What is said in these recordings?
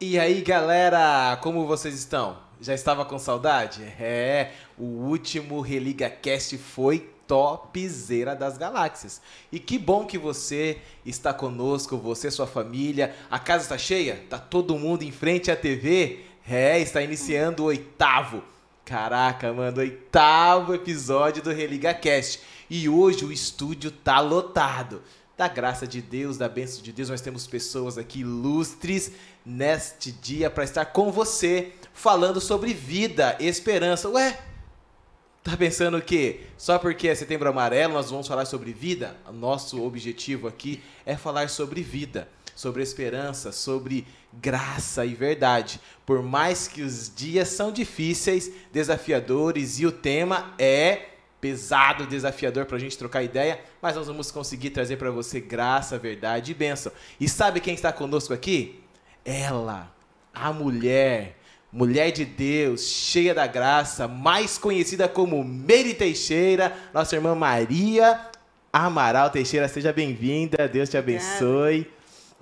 E aí, galera, como vocês estão? Já estava com saudade? É, o último Religa Cast foi topzera das galáxias. E que bom que você está conosco, você, sua família. A casa está cheia? Tá todo mundo em frente à TV? É, está iniciando o oitavo. Caraca, mano, oitavo episódio do Religa Cast. E hoje o estúdio tá lotado. Da graça de Deus, da bênção de Deus, nós temos pessoas aqui ilustres neste dia para estar com você, falando sobre vida, esperança. Ué, tá pensando o quê? Só porque é setembro amarelo nós vamos falar sobre vida? Nosso objetivo aqui é falar sobre vida, sobre esperança, sobre graça e verdade. Por mais que os dias são difíceis, desafiadores e o tema é pesado, desafiador para a gente trocar ideia, mas nós vamos conseguir trazer para você graça, verdade e bênção. E sabe quem está conosco aqui? Ela, a mulher, mulher de Deus, cheia da graça, mais conhecida como Meire Teixeira, nossa irmã Maria Amaral Teixeira, seja bem-vinda, Deus te abençoe.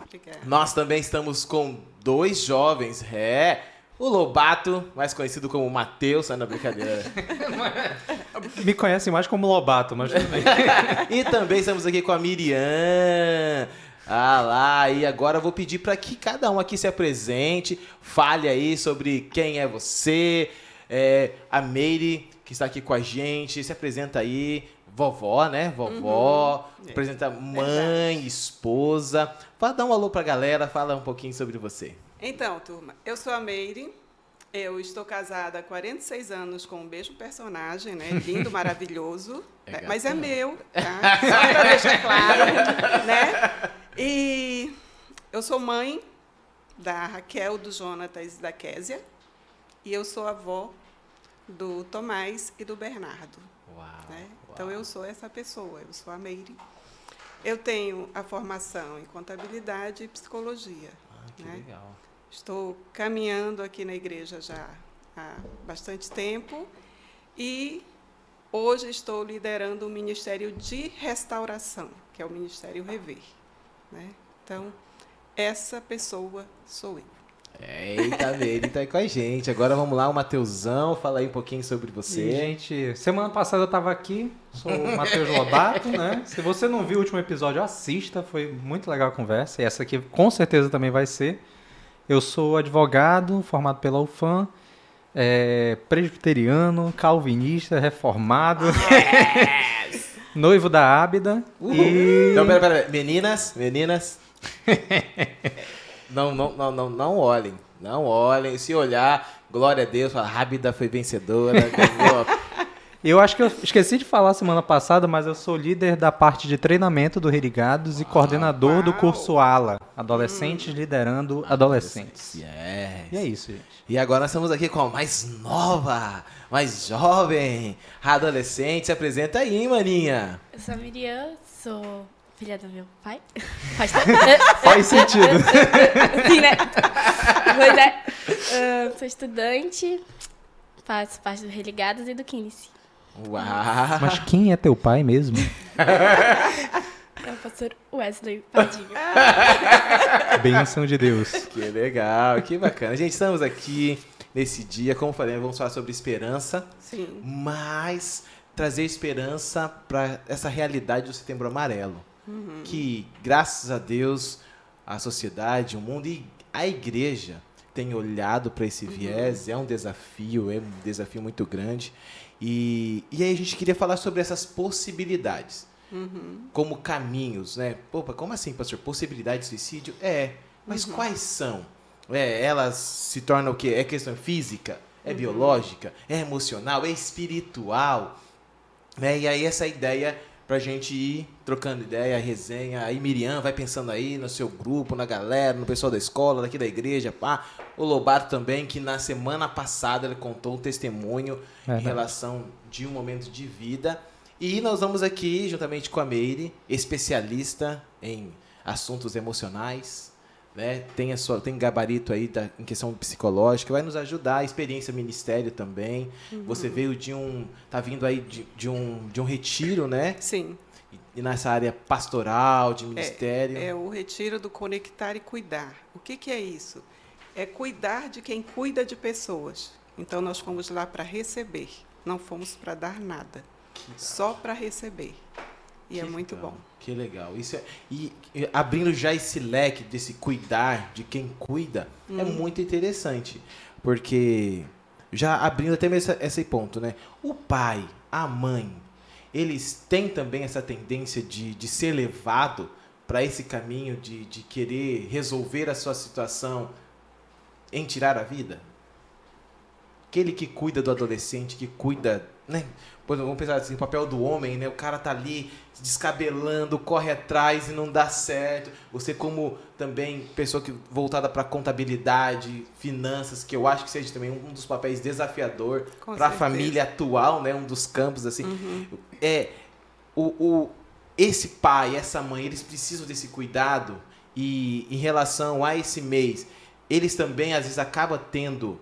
Obrigada. Nós também estamos com dois jovens, é, o Lobato, mais conhecido como Matheus, sai na brincadeira. Me conhecem mais como Lobato, mas bem. e também estamos aqui com a Miriam. Ah lá, e agora eu vou pedir para que cada um aqui se apresente, fale aí sobre quem é você, é, a Meire, que está aqui com a gente, se apresenta aí, vovó, né? Vovó, uhum. apresenta mãe, Verdade. esposa. Fala, dá um alô para a galera, fala um pouquinho sobre você. Então, turma, eu sou a Meire, eu estou casada há 46 anos com o mesmo personagem, né? Lindo, maravilhoso. É mas é meu, tá? Só para deixar claro, né? E eu sou mãe da Raquel, do Jonatas e da Késia. E eu sou avó do Tomás e do Bernardo. Uau, né? Então, eu sou essa pessoa, eu sou a Meire. Eu tenho a formação em contabilidade e psicologia. Ah, que né? legal. Estou caminhando aqui na igreja já há bastante tempo e hoje estou liderando o Ministério de Restauração, que é o Ministério Rever. Né? Então, essa pessoa sou eu. Eita, ele tá aí com a gente. Agora vamos lá, o Mateusão, fala aí um pouquinho sobre você. Gente, semana passada eu tava aqui, sou o Matheus Lobato, né? Se você não viu o último episódio, assista, foi muito legal a conversa. E essa aqui com certeza também vai ser. Eu sou advogado, formado pela UFAM, é, presbiteriano, calvinista, reformado, yes! noivo da Ábida. E... Então, pera, pera, meninas, meninas, não, não, não, não, não olhem, não olhem. Se olhar, glória a Deus, a Ábida foi vencedora, ganhou eu acho que eu esqueci de falar semana passada, mas eu sou líder da parte de treinamento do Rerigados e coordenador do curso ALA, Adolescentes hum. Liderando Adolescentes. Yes. E é isso, gente. E agora nós estamos aqui com a mais nova, mais jovem, adolescente. Se apresenta aí, maninha. Eu sou a Miriam, sou filha do meu pai. Faz, Faz sentido. Sim, né? Pois é. Uh, sou estudante, faço parte do Religados e do 15. Uau! Mas quem é teu pai mesmo? É o pastor Wesley Padinho. Benção de Deus. Que legal, que bacana. Gente, estamos aqui nesse dia, como falei, vamos falar sobre esperança. Sim. Mas trazer esperança para essa realidade do Setembro Amarelo. Uhum. Que, graças a Deus, a sociedade, o mundo e a igreja tem olhado para esse uhum. viés. Uhum. É um desafio, é um desafio muito grande. E, e aí a gente queria falar sobre essas possibilidades. Uhum. Como caminhos, né? Opa, como assim, pastor? Possibilidade de suicídio? É, mas uhum. quais são? É, elas se tornam o quê? É questão física? É uhum. biológica? É emocional? É espiritual? Né? E aí essa ideia pra gente ir trocando ideia, resenha. Aí Miriam vai pensando aí no seu grupo, na galera, no pessoal da escola, daqui da igreja, pá. O Lobato também, que na semana passada ele contou um testemunho é, em relação de um momento de vida. E nós vamos aqui, juntamente com a Meire, especialista em assuntos emocionais, né? Tem, a sua, tem gabarito aí da, em questão psicológica, vai nos ajudar, a experiência ministério também. Uhum. Você veio de um. tá vindo aí de, de, um, de um retiro, né? Sim. E, e nessa área pastoral, de ministério. É, é, o retiro do conectar e cuidar. O que, que é isso? é cuidar de quem cuida de pessoas. Então nós fomos lá para receber, não fomos para dar nada, só para receber. E é Que muito legal, bom. Que legal. Isso é- e, e abrindo já esse leque desse cuidar de quem cuida é Hum. muito interessante. Porque já abrindo até mesmo essa- esse ponto, né? O pai, a mãe, eles têm também essa tendência de, de ser levado para esse caminho de, de querer resolver a sua situação em tirar a vida? Aquele que cuida do adolescente, que cuida, né? Exemplo, vamos pensar assim, o papel do homem, né? O cara tá ali descabelando, corre atrás e não dá certo. Você como também pessoa que voltada para contabilidade, finanças, que eu acho que seja também um dos papéis desafiador para a família atual, né? Um dos campos assim. É o, o esse pai, essa mãe, eles precisam desse cuidado e em relação a esse mês, eles também às vezes acabam tendo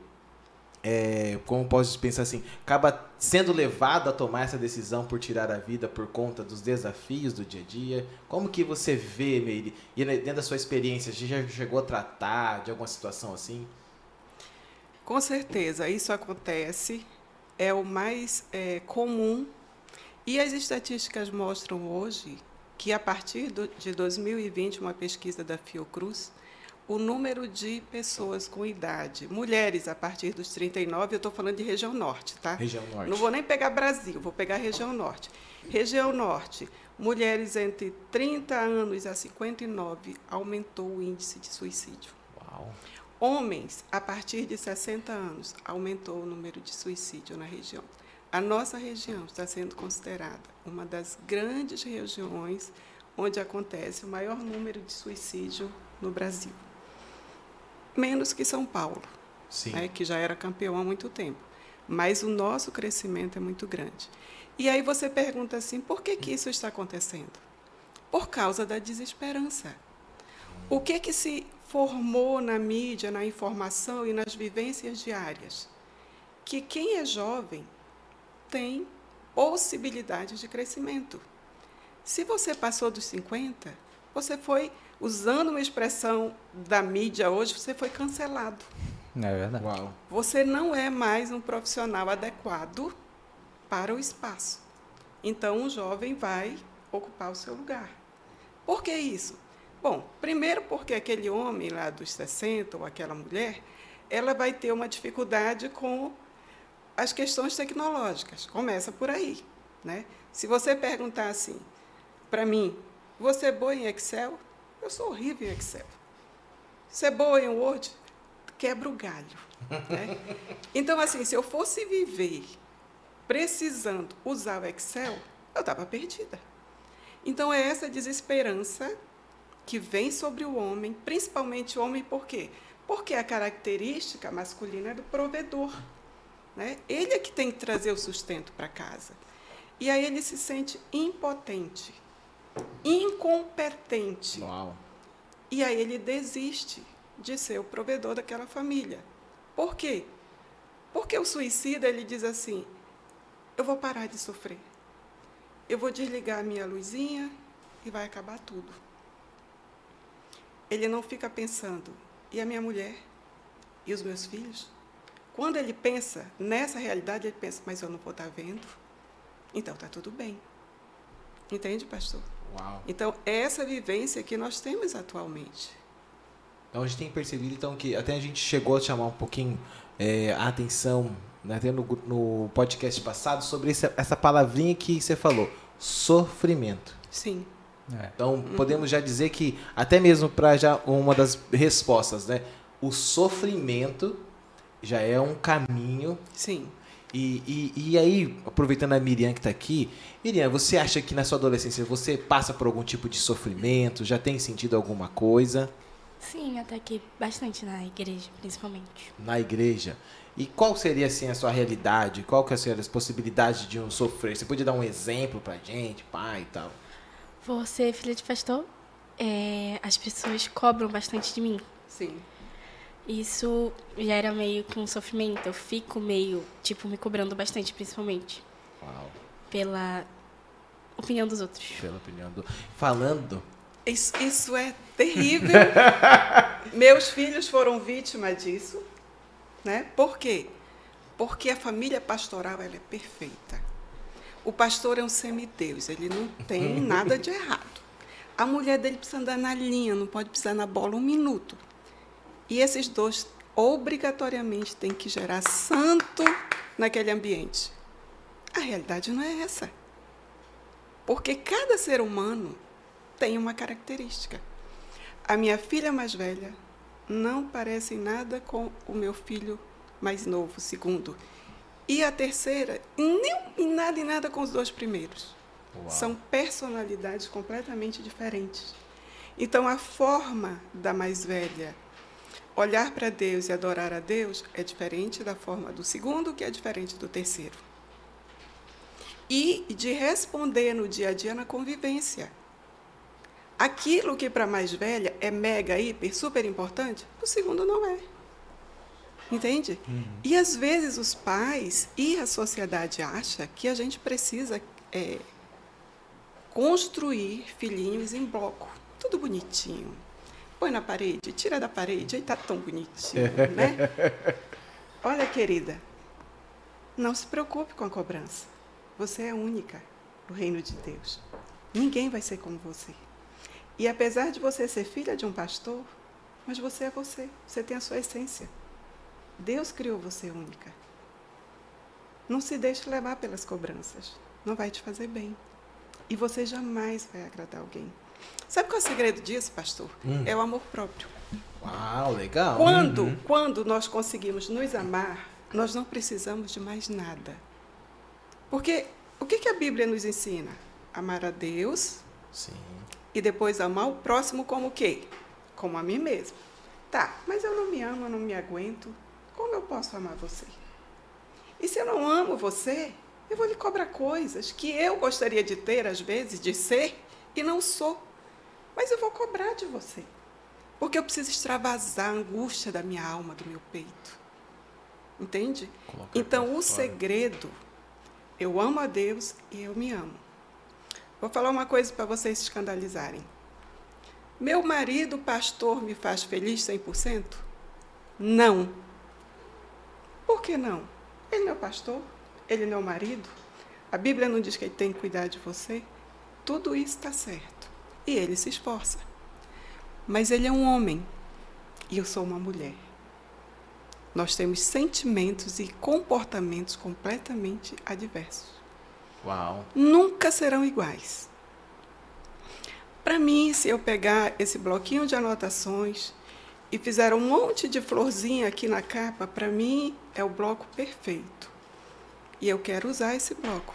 é, como posso pensar assim, acaba sendo levado a tomar essa decisão por tirar a vida por conta dos desafios do dia a dia. Como que você vê, Meire? E dentro da sua experiência, já chegou a tratar de alguma situação assim? Com certeza, isso acontece, é o mais é, comum. E as estatísticas mostram hoje que, a partir do, de 2020, uma pesquisa da Fiocruz, o número de pessoas com idade, mulheres a partir dos 39, eu estou falando de região norte, tá? Região Norte. Não vou nem pegar Brasil, vou pegar região norte. Região norte, mulheres entre 30 anos a 59, aumentou o índice de suicídio. Uau. Homens, a partir de 60 anos, aumentou o número de suicídio na região. A nossa região está sendo considerada uma das grandes regiões onde acontece o maior número de suicídio no Brasil. Menos que São Paulo, né, que já era campeão há muito tempo. Mas o nosso crescimento é muito grande. E aí você pergunta assim, por que, que isso está acontecendo? Por causa da desesperança. O que, que se formou na mídia, na informação e nas vivências diárias? Que quem é jovem tem possibilidades de crescimento. Se você passou dos 50, você foi, usando uma expressão da mídia hoje, você foi cancelado. É verdade. Uau. Você não é mais um profissional adequado para o espaço. Então, um jovem vai ocupar o seu lugar. Por que isso? Bom, primeiro porque aquele homem lá dos 60 ou aquela mulher, ela vai ter uma dificuldade com as questões tecnológicas. Começa por aí, né? Se você perguntar assim para mim, você é boa em Excel? Eu sou horrível em Excel. Você é boa em Word? Quebra o galho. né? Então, assim, se eu fosse viver precisando usar o Excel, eu estava perdida. Então, é essa desesperança que vem sobre o homem, principalmente o homem, por quê? Porque a característica masculina é do provedor. Né? Ele é que tem que trazer o sustento para casa. E aí ele se sente impotente, incompetente. Uau. E aí ele desiste de ser o provedor daquela família. Por quê? Porque o suicida ele diz assim: eu vou parar de sofrer. Eu vou desligar a minha luzinha e vai acabar tudo. Ele não fica pensando: e a minha mulher? E os meus filhos? Quando ele pensa nessa realidade, ele pensa: mas eu não vou estar vendo? Então está tudo bem. Entende, pastor? Uau. Então, é essa vivência que nós temos atualmente. Então a gente tem percebido então que até a gente chegou a chamar um pouquinho é, a atenção né, até no, no podcast passado sobre esse, essa palavrinha que você falou, sofrimento. Sim, É. Então podemos já dizer que até mesmo para já uma das respostas, né, o sofrimento já é um caminho sim. E, e, e aí, aproveitando a Miriam que está aqui, Miriam, você acha que na sua adolescência você passa por algum tipo de sofrimento? Já tem sentido alguma coisa Sim, até que bastante na igreja, principalmente. na igreja? E qual seria assim a sua realidade? Qual que seria as possibilidades de um sofrer? Você podia dar um exemplo pra gente, pai e tal? Você, filha de pastor, é, as pessoas cobram bastante de mim. Sim. Isso já era meio que um sofrimento. Eu fico meio, tipo, me cobrando bastante, principalmente Uau, pela opinião dos outros. pela opinião do. Falando Isso, isso é terrível. Meus filhos foram vítimas disso. Né? Por quê? Porque a família pastoral ela é perfeita. O pastor é um semideus, ele não tem nada de errado. A mulher dele precisa andar na linha, não pode pisar na bola um minuto. E esses dois obrigatoriamente têm que gerar santo naquele ambiente. A realidade não é essa. Porque cada ser humano tem uma característica. A minha filha mais velha não parece em nada com o meu filho mais novo, segundo. E a terceira, nem em nada e nada com os dois primeiros. Uau. São personalidades completamente diferentes. Então, a forma da mais velha olhar para Deus e adorar a Deus é diferente da forma do segundo, que é diferente do terceiro. E de responder no dia a dia na convivência. Aquilo que para a mais velha é mega, hiper, super importante, o segundo não é. Entende? Uhum. E às vezes os pais e a sociedade acha que a gente precisa é, construir filhinhos em bloco, tudo bonitinho. Põe na parede, tira da parede, aí está tão bonitinho, né? Olha, querida, não se preocupe com a cobrança. Você é única no reino de Deus. Ninguém vai ser como você. E apesar de você ser filha de um pastor, mas você é você, você tem a sua essência. Deus criou você única. Não se deixe levar pelas cobranças. Não vai te fazer bem. E você jamais vai agradar alguém. Sabe qual é o segredo disso, pastor? Hum. É o amor próprio. Uau, legal. Quando, uhum. quando nós conseguimos nos amar, nós não precisamos de mais nada. Porque o que, que a Bíblia nos ensina? Amar a Deus. Sim. E depois amar o próximo como o quê? Como a mim mesmo. Tá, mas eu não me amo, eu não me aguento. Como eu posso amar você? E se eu não amo você, eu vou lhe cobrar coisas que eu gostaria de ter, às vezes, de ser, e não sou. Mas eu vou cobrar de você. Porque eu preciso extravasar a angústia da minha alma, do meu peito. Entende? Colocar então, o segredo, eu amo a Deus e eu me amo. Vou falar uma coisa para vocês se escandalizarem. Meu marido, pastor, me faz feliz 100%? Não. Por que não? Ele não é pastor, ele não é o marido. A Bíblia não diz que ele tem que cuidar de você. Tudo isso está certo. E ele se esforça. Mas ele é um homem e eu sou uma mulher. Nós temos sentimentos e comportamentos completamente adversos. Uau. Nunca serão iguais. Para mim, se eu pegar esse bloquinho de anotações e fizer um monte de florzinha aqui na capa, para mim é o bloco perfeito. E eu quero usar esse bloco.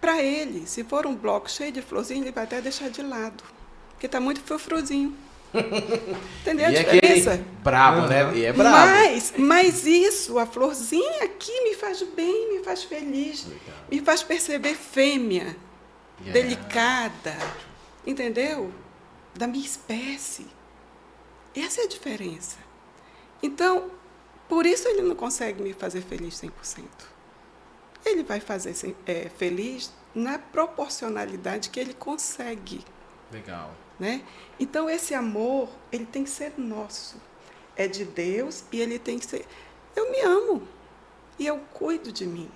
Para ele, se for um bloco cheio de florzinha, ele vai até deixar de lado. Porque está muito frufruzinho. Entendeu e a diferença? É uhum. né? E é brabo. Mas, mas isso, a florzinha aqui me faz bem, me faz feliz, Legal. me faz perceber fêmea, yeah. delicada, entendeu? Da minha espécie. Essa é a diferença. Então, por isso ele não consegue me fazer feliz 100%. Ele vai fazer é, feliz na proporcionalidade que ele consegue. Legal. Né? Então, esse amor, ele tem que ser nosso. É de Deus e ele tem que ser. Eu me amo e eu cuido de mim.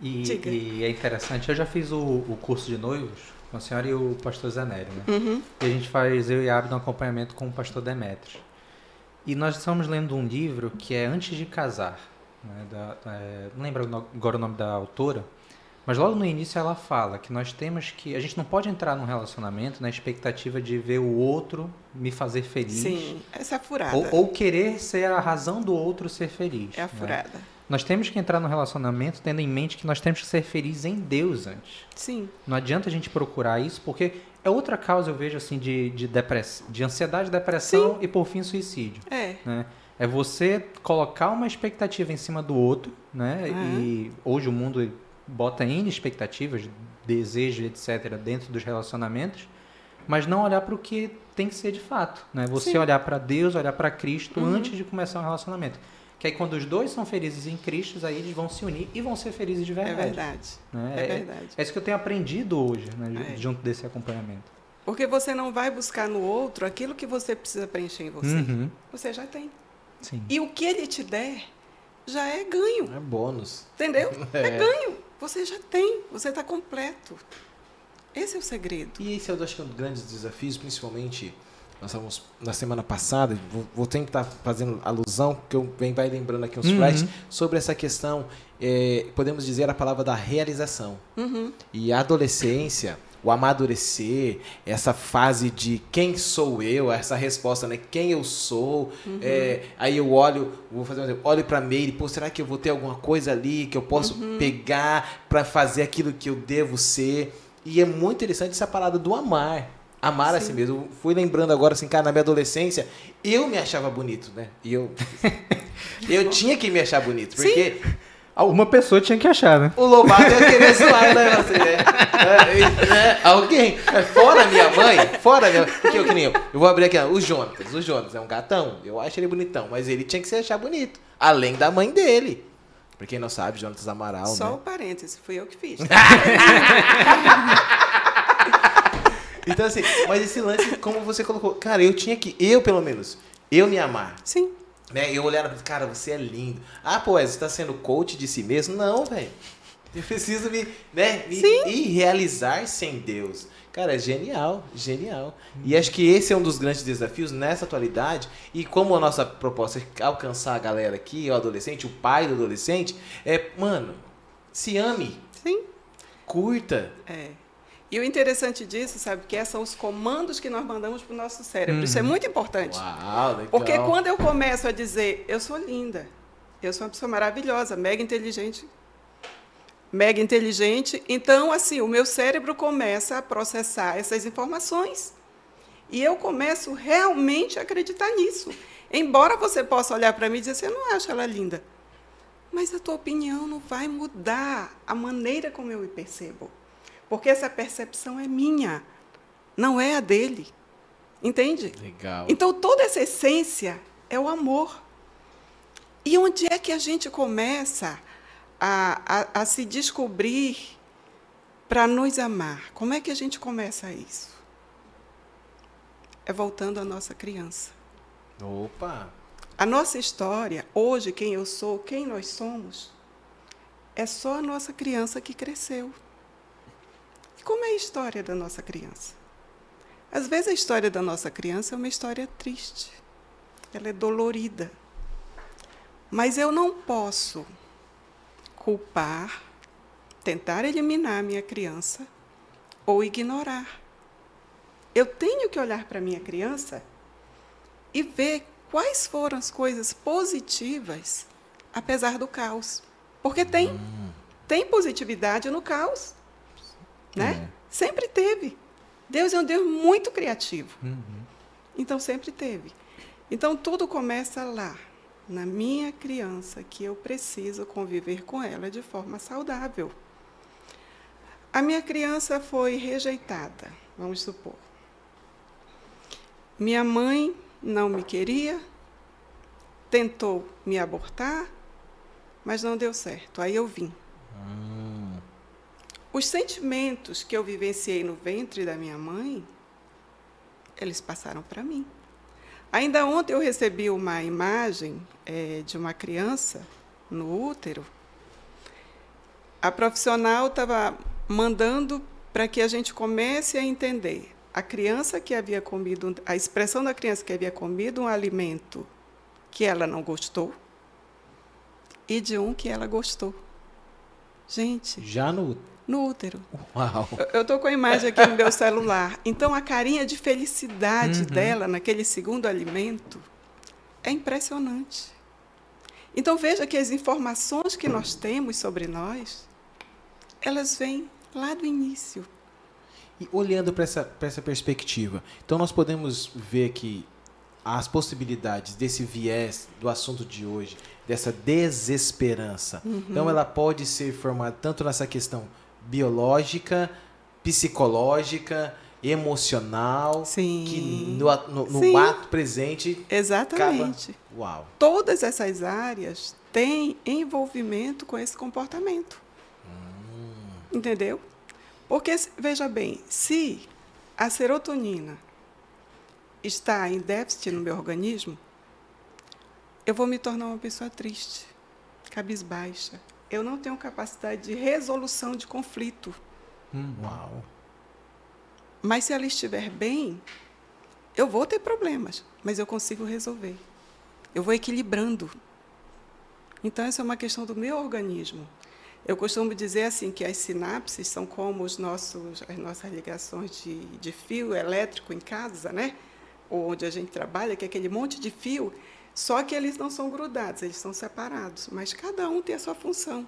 E, e é interessante, eu já fiz o, o curso de noivos com a senhora e o pastor Zanelli, né? Uhum. E a gente faz, eu e a Abdo, um acompanhamento com o pastor Demetrios. E nós estamos lendo um livro que é Antes de Casar. Né? Da, é, não lembro agora o nome da autora, mas logo no início ela fala que nós temos que. A gente não pode entrar num relacionamento na expectativa de ver o outro me fazer feliz. Sim, essa é a furada. Ou, ou querer ser a razão do outro ser feliz. É a né? furada. Né? Nós temos que entrar no relacionamento tendo em mente que nós temos que ser felizes em Deus antes. Sim. Não adianta a gente procurar isso, porque é outra causa, eu vejo, assim, de, de, depress... de ansiedade, depressão Sim. e, por fim, suicídio. É. Né? É você colocar uma expectativa em cima do outro, né? Uhum. E hoje o mundo bota N expectativas, desejo, etc., dentro dos relacionamentos, mas não olhar para o que tem que ser de fato. Né? Você Sim. olhar para Deus, olhar para Cristo uhum. antes de começar um relacionamento. Que aí quando os dois são felizes em Cristo, aí eles vão se unir e vão ser felizes de verdade. É verdade. Né? É, verdade. É, é, isso que eu tenho aprendido hoje, né, é. junto desse acompanhamento. Porque você não vai buscar no outro aquilo que você precisa preencher em você. Uhum. Você já tem. Sim. E o que ele te der já é ganho. É bônus. Entendeu? É, É. ganho. Você já tem. Você está completo. Esse é o segredo. E esse é, eu acho que é um dos grandes desafios, principalmente nós estávamos na semana passada, vou, vou sempre estar fazendo alusão, porque eu venho vai lembrando aqui uns Uhum. flashes, sobre essa questão, é, podemos dizer a palavra da realização. Uhum. E a adolescência, o amadurecer, essa fase de quem sou eu, essa resposta, né? Quem eu sou. é, aí eu olho, vou fazer um exemplo, olho pra Meire, pô, será que eu vou ter alguma coisa ali que eu posso pegar pra fazer aquilo que eu devo ser? E é muito interessante essa parada do amar. Amar a si mesmo. Eu fui lembrando agora, assim, cara, na minha adolescência, eu me achava bonito, né? E eu. eu tinha que me achar bonito, porque. Uma pessoa tinha que achar, né? O Lobato ia querer zoar, né? Você, né? É, né? Alguém, é, fora minha mãe, fora minha Porque eu, que nem eu, eu vou abrir aqui, ó, o Jonas. O Jonas é um gatão, eu acho ele bonitão, mas ele tinha que se achar bonito. Além da mãe dele. Pra quem não sabe, Jonas Amaral, Só o né? parêntese, fui eu que fiz. Então, assim, mas esse lance, como você colocou, cara, eu tinha que, eu pelo menos, eu me amar. Sim. Né? Eu e falei, cara, você é lindo. Ah, pô, você tá sendo coach de si mesmo? Não, velho. Eu preciso me, né, me e realizar sem Deus. Cara, é genial, genial. E acho que esse é um dos grandes desafios nessa atualidade. E como a nossa proposta é alcançar a galera aqui, o adolescente, o pai do adolescente, é, mano, se ame, Sim. curta. É. E o interessante disso, sabe, que são os comandos que nós mandamos para o nosso cérebro. Isso é muito importante. Uau. Porque quando eu começo a dizer, eu sou linda, eu sou uma pessoa maravilhosa, mega inteligente, mega inteligente, então, assim, o meu cérebro começa a processar essas informações. E eu começo realmente a acreditar nisso. Embora você possa olhar para mim e dizer, você não acha ela linda. Mas a tua opinião não vai mudar a maneira como eu me percebo. Porque essa percepção é minha, não é a dele. Entende? Legal. Então, toda essa essência é o amor. E onde é que a gente começa a, a, a se descobrir para nos amar? Como é que a gente começa isso? É voltando à nossa criança. Opa. A nossa história, hoje, quem eu sou, quem nós somos, é só a nossa criança que cresceu. Como é a história da nossa criança? Às vezes a história da nossa criança é uma história triste, ela é dolorida. Mas eu não posso culpar, tentar eliminar a minha criança ou ignorar. Eu tenho que olhar para a minha criança e ver quais foram as coisas positivas, apesar do caos. Porque tem, tem positividade no caos. Né? Sempre teve. Deus é um Deus muito criativo. Então, sempre teve. Então, tudo começa lá, na minha criança, que eu preciso conviver com ela de forma saudável. A minha criança foi rejeitada, vamos supor. Minha mãe não me queria, tentou me abortar, mas não deu certo. Aí eu vim. Os sentimentos que eu vivenciei no ventre da minha mãe, eles passaram para mim. Ainda ontem eu recebi uma imagem eh, de uma criança no útero. A profissional estava mandando para que a gente comece a entender a criança que havia comido, a expressão da criança que havia comido um alimento que ela não gostou e de um que ela gostou. Gente, Já no. No útero. Uau. Eu- estou com a imagem aqui no meu celular. Então, a carinha de felicidade dela naquele segundo alimento é impressionante. Então, veja que as informações que nós temos sobre nós, elas vêm lá do início. E olhando para essa, pra essa perspectiva, então nós podemos ver que as possibilidades desse viés do assunto de hoje, dessa desesperança, então ela pode ser formada tanto nessa questão biológica, psicológica, emocional, Sim. que no, no- no Sim. ato presente Exatamente. acaba. Uau. Todas essas áreas têm envolvimento com esse comportamento. Entendeu? Porque, veja bem, se a serotonina está em déficit no meu organismo, eu vou me tornar uma pessoa triste, cabisbaixa. Eu não tenho capacidade de resolução de conflito. Hum, uau. Mas se ela estiver bem, eu vou ter problemas, mas eu consigo resolver. Eu vou equilibrando. Então, essa é uma questão do meu organismo. Eu costumo dizer assim que as sinapses são como os nossos, as nossas ligações de, de fio elétrico em casa, né? Ou onde a gente trabalha, que é aquele monte de fio, só que eles não são grudados, eles são separados, mas cada um tem a sua função.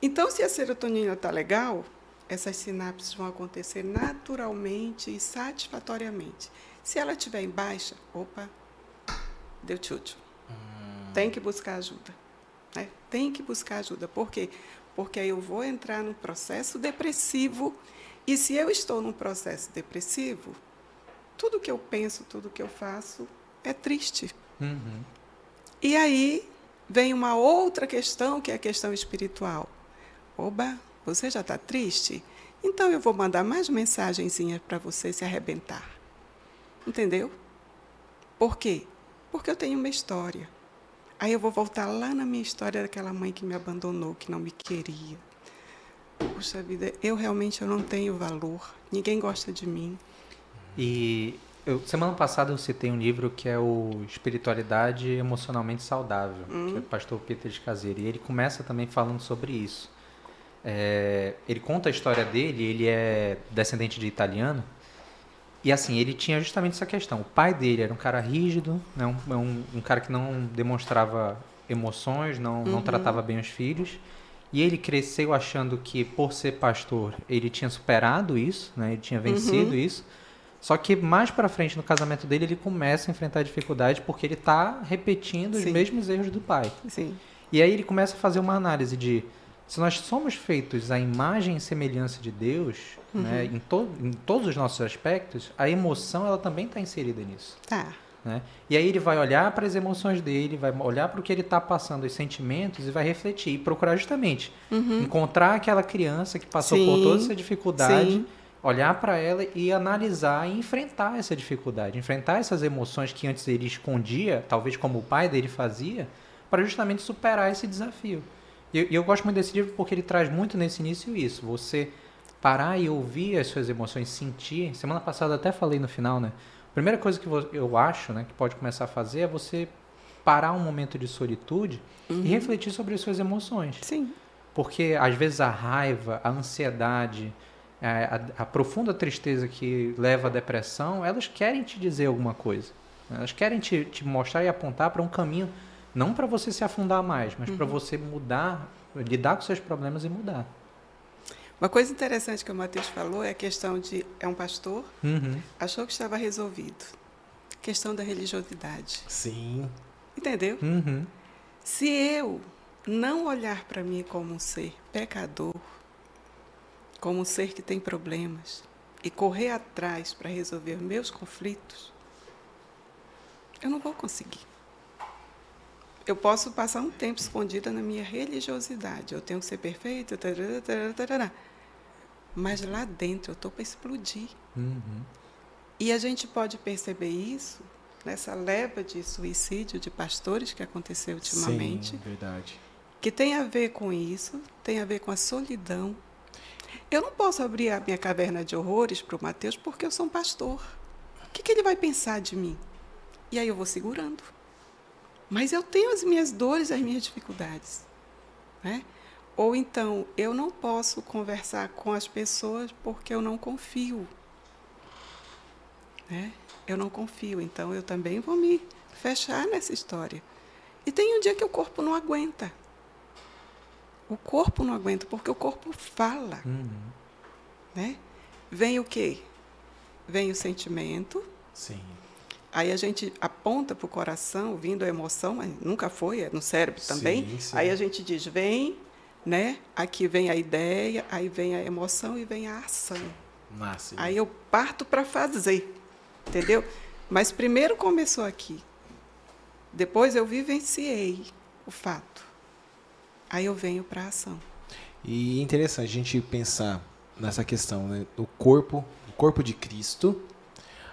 Então, se a serotonina está legal, essas sinapses vão acontecer naturalmente e satisfatoriamente. Se ela estiver em baixa, opa, deu tchutchu. Hum. Tem que buscar ajuda. Né? Tem que buscar ajuda. Por quê? Porque aí eu vou entrar num processo depressivo. E se eu estou num processo depressivo, tudo que eu penso, tudo que eu faço é triste. Uhum. E aí vem uma outra questão, que é a questão espiritual. Oba, você já está triste? Então eu vou mandar mais mensagenzinhas para você se arrebentar. Entendeu? Por quê? Porque eu tenho uma história. Aí eu vou voltar lá na minha história daquela mãe que me abandonou, que não me queria. Puxa vida, eu realmente eu não tenho valor. Ninguém gosta de mim. E eu, semana passada eu citei um livro que é o Espiritualidade Emocionalmente Saudável, hum. que é do pastor Peter Scazzeri. E ele começa também falando sobre isso. É, ele conta a história dele, ele é descendente de italiano, e assim, ele tinha justamente essa questão. O pai dele era um cara rígido, né? um, um, um cara que não demonstrava emoções, não, uhum. não tratava bem os filhos. E ele cresceu achando que, por ser pastor, ele tinha superado isso, né? ele tinha vencido uhum. isso. Só que mais para frente no casamento dele, ele começa a enfrentar dificuldades porque ele está repetindo Sim. os mesmos erros do pai. Sim. E aí ele começa a fazer uma análise de se nós somos feitos à imagem e semelhança de Deus, uhum. né, em, to em todos os nossos aspectos, a emoção ela também está inserida nisso. Tá. Né? E aí ele vai olhar para as emoções dele, vai olhar para o que ele está passando, os sentimentos, e vai refletir e procurar justamente uhum. encontrar aquela criança que passou Sim. por toda essa dificuldade, Sim. Olhar para ela e analisar e enfrentar essa dificuldade, enfrentar essas emoções que antes ele escondia, talvez como o pai dele fazia, para justamente superar esse desafio. E eu, eu, gosto muito desse livro porque ele traz muito nesse início isso. Você parar e ouvir as suas emoções, sentir. Semana passada até falei no final, né? A primeira coisa que eu acho né, que pode começar a fazer é você parar um momento de solitude uhum. e refletir sobre as suas emoções. Sim. Porque às vezes a raiva, a ansiedade, a, a, a profunda tristeza que leva à depressão, elas querem te dizer alguma coisa. Elas querem te, te mostrar e apontar para um caminho não para você se afundar mais, mas uhum. para você mudar, lidar com seus problemas e mudar. Uma coisa interessante que o Matheus falou é a questão de é um pastor, uhum. achou que estava resolvido. Questão da religiosidade. Sim. Entendeu? Uhum. Se eu não olhar para mim como um ser pecador, como um ser que tem problemas, e correr atrás para resolver meus conflitos, eu não vou conseguir eu posso passar um tempo escondida na minha religiosidade. Eu tenho que ser perfeita, tarará, tarará, tarará. mas lá dentro eu estou para explodir. Uhum. E a gente pode perceber isso nessa leva de suicídio de pastores que aconteceu ultimamente. Sim, verdade. Que tem a ver com isso, tem a ver com a solidão. Eu não posso abrir a minha caverna de horrores para o Mateus porque eu sou um pastor. O que, que ele vai pensar de mim? E aí eu vou segurando. Mas eu tenho as minhas dores, as minhas dificuldades. Né? Ou então, eu não posso conversar com as pessoas porque eu não confio. Né? Eu não confio, então eu também vou me fechar nessa história. E tem um dia que o corpo não aguenta. O corpo não aguenta, porque o corpo fala. Uhum. Né? Vem o quê? Vem o sentimento. Sim. Aí a gente aponta para o coração, vindo a emoção, mas nunca foi, é no cérebro também. Sim, sim. Aí a gente diz, vem, né? Aqui vem a ideia, aí vem a emoção e vem a ação. Nasce, aí eu parto para fazer, entendeu? Mas primeiro começou aqui. Depois eu vivenciei o fato. Aí eu venho para a ação. E é interessante a gente pensar nessa questão, né? O corpo, o corpo de Cristo,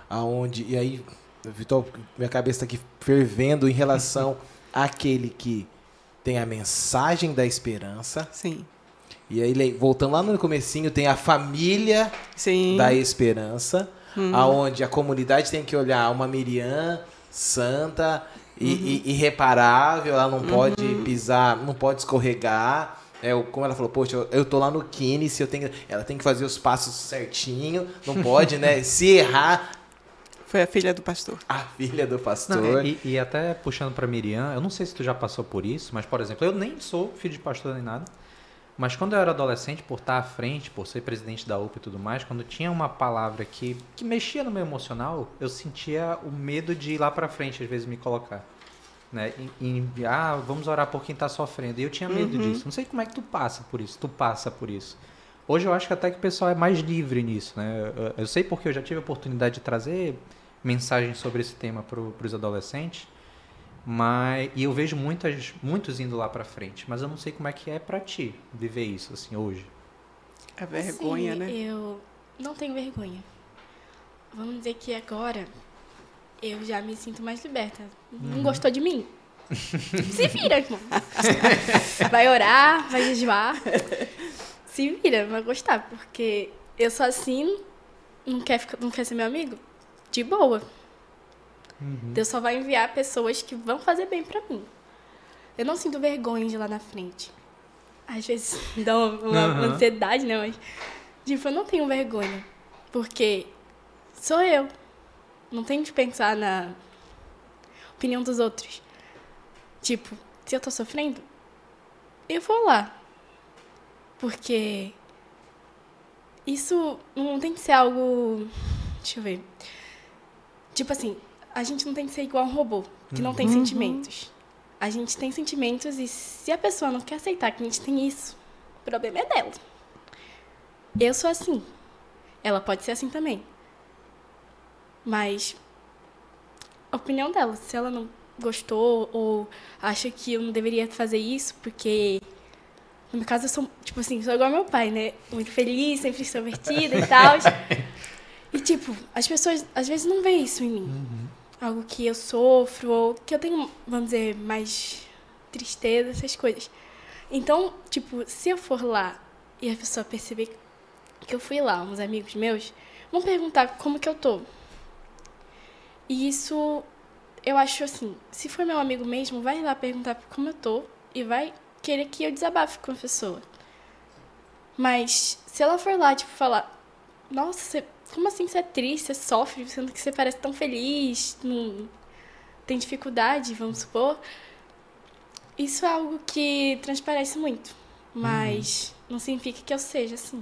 aonde e aí, Vitor, minha cabeça está aqui fervendo em relação àquele que tem a mensagem da esperança. Sim. E aí, voltando lá no comecinho, tem a família Sim. da esperança, uhum. aonde a comunidade tem que olhar uma Miriam santa e, uhum. e irreparável, ela não uhum. pode pisar, não pode escorregar. É, como ela falou, poxa, eu, eu tô lá no Kine, se eu tenho, ela tem que fazer os passos certinho, não pode, né? Se errar, foi a filha do pastor. A filha do pastor. Não, e, e, até puxando para Miriam, eu não sei se tu já passou por isso, mas, por exemplo, eu nem sou filho de pastor nem nada. Mas quando eu era adolescente, por estar à frente, por ser presidente da UPA e tudo mais, quando tinha uma palavra que, que mexia no meu emocional, eu sentia o medo de ir lá para frente, às vezes, me colocar. Né? E, e, ah, vamos orar por quem está sofrendo. E eu tinha medo uhum. disso. Não sei como é que tu passa por isso. Tu passa por isso. Hoje eu acho que até que o pessoal é mais livre nisso, né? Eu, eu sei porque eu já tive a oportunidade de trazer mensagens sobre esse tema para os adolescentes, mas e eu vejo muitas, muitos indo lá para frente, mas eu não sei como é que é para ti viver isso assim hoje. É vergonha, Sim, né? Eu não tenho vergonha. Vamos dizer que agora eu já me sinto mais liberta. Não uhum. gostou de mim? Se vira, irmão. Vai orar, vai jejuar. Se vira, vai gostar, porque eu sou assim, não quer, ficar, não quer ser meu amigo? De boa. Uhum. Deus só vai enviar pessoas que vão fazer bem para mim. Eu não sinto vergonha de ir lá na frente. Às vezes dá uma, uma uhum. ansiedade, né? Mas, tipo, eu não tenho vergonha. Porque sou eu. Não tenho que pensar na opinião dos outros. Tipo, se eu tô sofrendo, eu vou lá. Porque isso não tem que ser algo. Deixa eu ver. Tipo assim, a gente não tem que ser igual a um robô, que não tem uhum. sentimentos. A gente tem sentimentos e se a pessoa não quer aceitar que a gente tem isso, o problema é dela. Eu sou assim. Ela pode ser assim também. Mas a opinião dela, se ela não gostou ou acha que eu não deveria fazer isso porque no meu caso eu sou, tipo assim, sou igual ao meu pai, né? Muito feliz, sempre extrovertida e tal. e tipo, as pessoas às vezes não veem isso em mim. Uhum. Algo que eu sofro ou que eu tenho, vamos dizer, mais tristeza, essas coisas. Então, tipo, se eu for lá e a pessoa perceber que eu fui lá, uns amigos meus, vão perguntar como que eu tô. E isso, eu acho assim, se for meu amigo mesmo, vai lá perguntar como eu tô e vai querer que eu desabafe com a pessoa. Mas se ela for lá, tipo, falar, nossa, você, como assim você é triste, você sofre, sendo que você parece tão feliz, não tem dificuldade, vamos supor. Isso é algo que transparece muito, mas uhum. não significa que eu seja assim.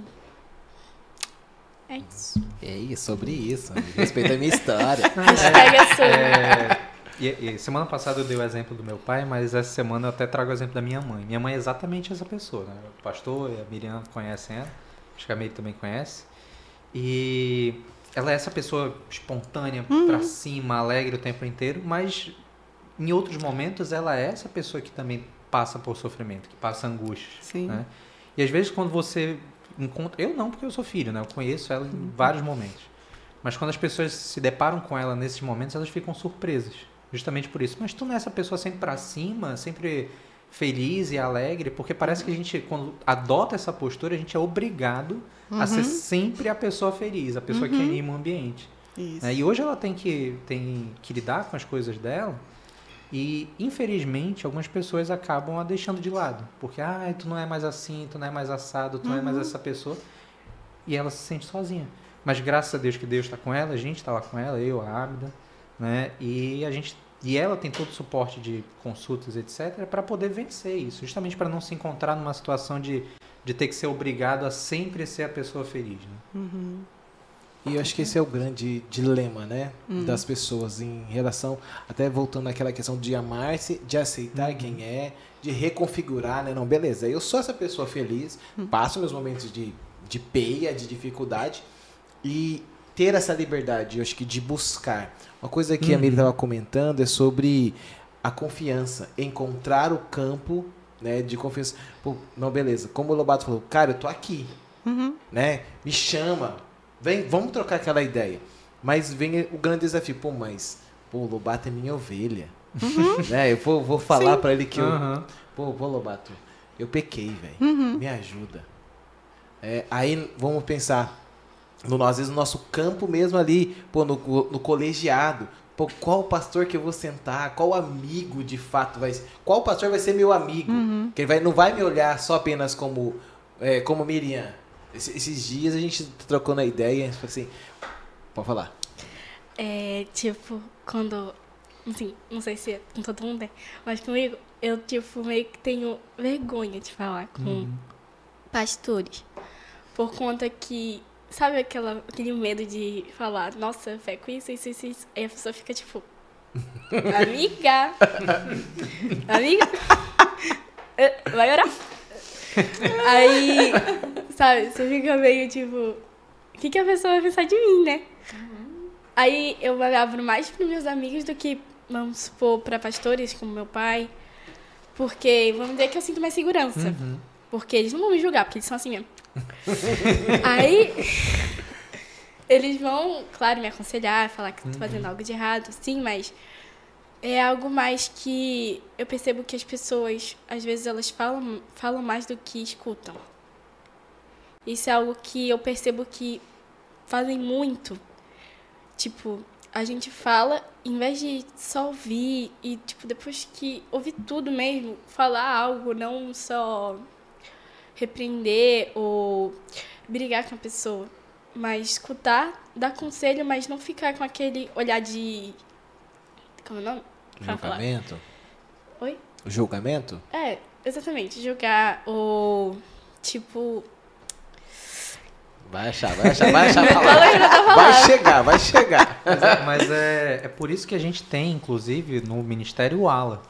É isso. É isso, sobre isso. Respeita a minha história. Hashtag é, sua. É, e, e, semana passada eu dei o exemplo do meu pai, mas essa semana eu até trago o exemplo da minha mãe. Minha mãe é exatamente essa pessoa, né? O pastor e a Miriam conhecem ela, acho que a Meire também conhece. E ela é essa pessoa espontânea, uhum. pra cima, alegre o tempo inteiro, mas em outros momentos ela é essa pessoa que também passa por sofrimento, que passa angústia. Sim. Né? E às vezes quando você encontra. Eu não, porque eu sou filho, né? Eu conheço ela em uhum. vários momentos. Mas quando as pessoas se deparam com ela nesses momentos, elas ficam surpresas. Justamente por isso. Mas tu não é essa pessoa sempre pra cima, sempre feliz e alegre, porque parece que a gente, quando adota essa postura, a gente é obrigado uhum. a ser uhum. sempre a pessoa feliz, a pessoa uhum. que anima o ambiente. Né? E hoje ela tem que, tem que lidar com as coisas dela e, infelizmente, algumas pessoas acabam a deixando de lado. Porque, ah, tu não é mais assim, tu não é mais assado, tu uhum. não é mais uhum. essa pessoa. E ela se sente sozinha. Mas graças a Deus que Deus está com ela, a gente está lá com ela, eu, a Ábida, né? E a gente e ela tem todo o suporte de consultas, etc, para poder vencer isso, justamente para não se encontrar numa situação de, de ter que ser obrigado a sempre ser a pessoa feliz, né? Uhum. E eu acho que esse é o grande dilema, né, uhum. das pessoas em relação, até voltando àquela questão de amar-se, de aceitar uhum. quem é, de reconfigurar, né, não, beleza, eu sou essa pessoa feliz, uhum. passo meus momentos de, de peia, de dificuldade, e ter essa liberdade, eu acho que de buscar. Uma coisa que a Miri estava uhum. comentando é sobre a confiança, encontrar o campo, né, de confiança. Pô, não, beleza, como o Lobato falou, cara, eu tô aqui, uhum. né? Me chama, vem, vamos trocar aquela ideia. Mas vem o grande desafio, pô, mas pô, o Lobato é minha ovelha. Uhum. Né? Eu vou, vou falar para ele que eu, uhum. pô, pô, Lobato, eu pequei, velho. Uhum. Me ajuda. É, aí vamos pensar, no, às vezes no nosso campo mesmo ali, pô, no, no colegiado. Pô, qual pastor que eu vou sentar? Qual amigo de fato vai ser? Qual pastor vai ser meu amigo? Uhum. Que ele vai, não vai me olhar só apenas como, é, como Miriam. Esses, esses dias a gente trocou na ideia, assim, pode falar. É, tipo, quando, assim, não sei se é com todo mundo, né? mas comigo, eu, tipo, meio que tenho vergonha de falar com uhum. pastores. Por conta que Sabe aquela, aquele medo de falar, nossa, fé com isso, isso, isso, isso. Aí a pessoa fica tipo, amiga, amiga, eh, vai orar. Aí, sabe, você fica meio tipo, o que, que a pessoa vai pensar de mim, né? Uhum. Aí eu abro mais para meus amigos do que, vamos supor, para pastores como meu pai. Porque, vamos dizer que eu sinto mais segurança. Uhum. Porque eles não vão me julgar, porque eles são assim mesmo. Aí eles vão, claro, me aconselhar, falar que estou fazendo uhum. algo de errado, sim, mas é algo mais que eu percebo que as pessoas, às vezes, elas falam, falam mais do que escutam. Isso é algo que eu percebo que fazem muito. Tipo, a gente fala, em vez de só ouvir e, tipo, depois que ouvir tudo mesmo, falar algo, não só repreender ou brigar com a pessoa. Mas escutar, dar conselho, mas não ficar com aquele olhar de. Como é o nome? Julgamento? Oi? Julgamento? É, exatamente. Julgar ou. Tipo. Vai achar, vai achar, vai achar. vai chegar, vai chegar. Mas, é, mas é, é por isso que a gente tem, inclusive, no Ministério Ala.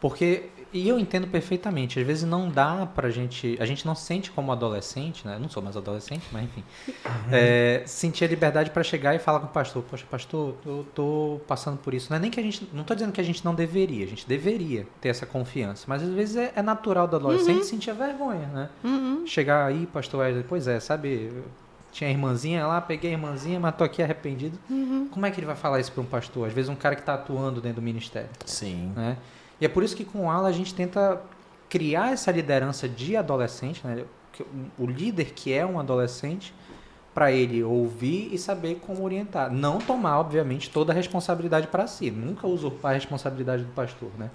Porque e eu entendo perfeitamente. Às vezes não dá pra gente. A gente não sente como adolescente, né? Eu não sou mais adolescente, mas enfim. Uhum. É, sentir a liberdade para chegar e falar com o pastor: Poxa, pastor, eu tô passando por isso. Não é nem que a gente. Não tô dizendo que a gente não deveria. A gente deveria ter essa confiança. Mas às vezes é, é natural do adolescente uhum. sentir a vergonha, né? Uhum. Chegar aí, pastor Wesley, pois é, sabe? Tinha a irmãzinha lá, peguei a irmãzinha, mas tô aqui arrependido. Uhum. Como é que ele vai falar isso para um pastor? Às vezes um cara que está atuando dentro do ministério. Sim. Né? E é por isso que com o Ala a gente tenta criar essa liderança de adolescente, né? o líder que é um adolescente, para ele ouvir e saber como orientar. Não tomar, obviamente, toda a responsabilidade para si. Nunca usurpar a responsabilidade do pastor, né?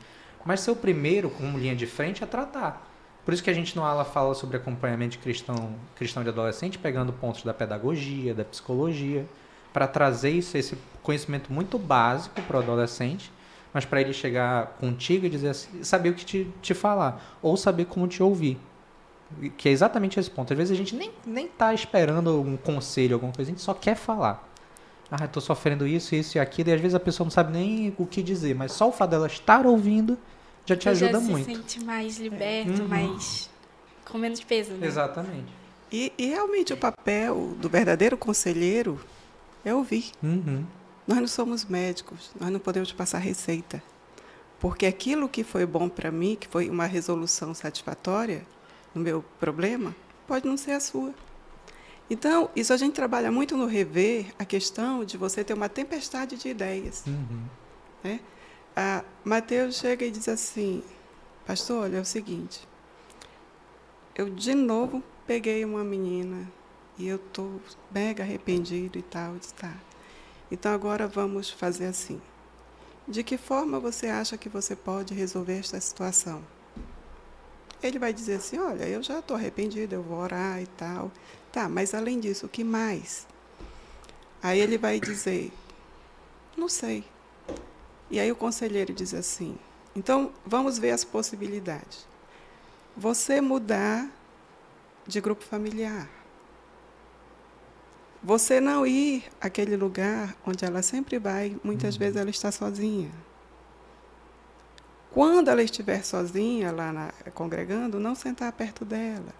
Mas ser o primeiro, como linha de frente, a tratar. Por isso que a gente no ala fala sobre acompanhamento cristão, cristão de adolescente, pegando pontos da pedagogia, da psicologia, para trazer isso, esse conhecimento muito básico para o adolescente, mas para ele chegar contigo e dizer assim, saber o que te, te falar, ou saber como te ouvir. Que é exatamente esse ponto. Às vezes a gente nem, nem tá esperando um conselho, alguma coisa, a gente só quer falar. Ah, estou sofrendo isso, isso e aquilo, e às vezes a pessoa não sabe nem o que dizer, mas só o fato dela estar ouvindo já te ajuda já muito. se sente mais liberto, uhum. mais com menos peso, né? Exatamente. E, e, realmente o papel do verdadeiro conselheiro é ouvir. Uhum. Nós não somos médicos, nós não podemos passar receita. Porque aquilo que foi bom para mim, que foi uma resolução satisfatória no meu problema, pode não ser a sua. Então, isso a gente trabalha muito no rever a questão de você ter uma tempestade de ideias. Uhum. Né? Mateus chega e diz assim: Pastor, olha, é o seguinte. Eu, de novo, peguei uma menina e eu estou mega arrependido e tal. Está. Então agora vamos fazer assim. De que forma você acha que você pode resolver esta situação? Ele vai dizer assim: Olha, eu já estou arrependido, eu vou orar e tal. Tá, mas além disso, o que mais? Aí ele vai dizer: Não sei. E aí o conselheiro diz assim: Então vamos ver as possibilidades. Você mudar de grupo familiar. Você não ir àquele lugar onde ela sempre vai, muitas uhum. vezes ela está sozinha. Quando ela estiver sozinha lá na, congregando, não sentar perto dela.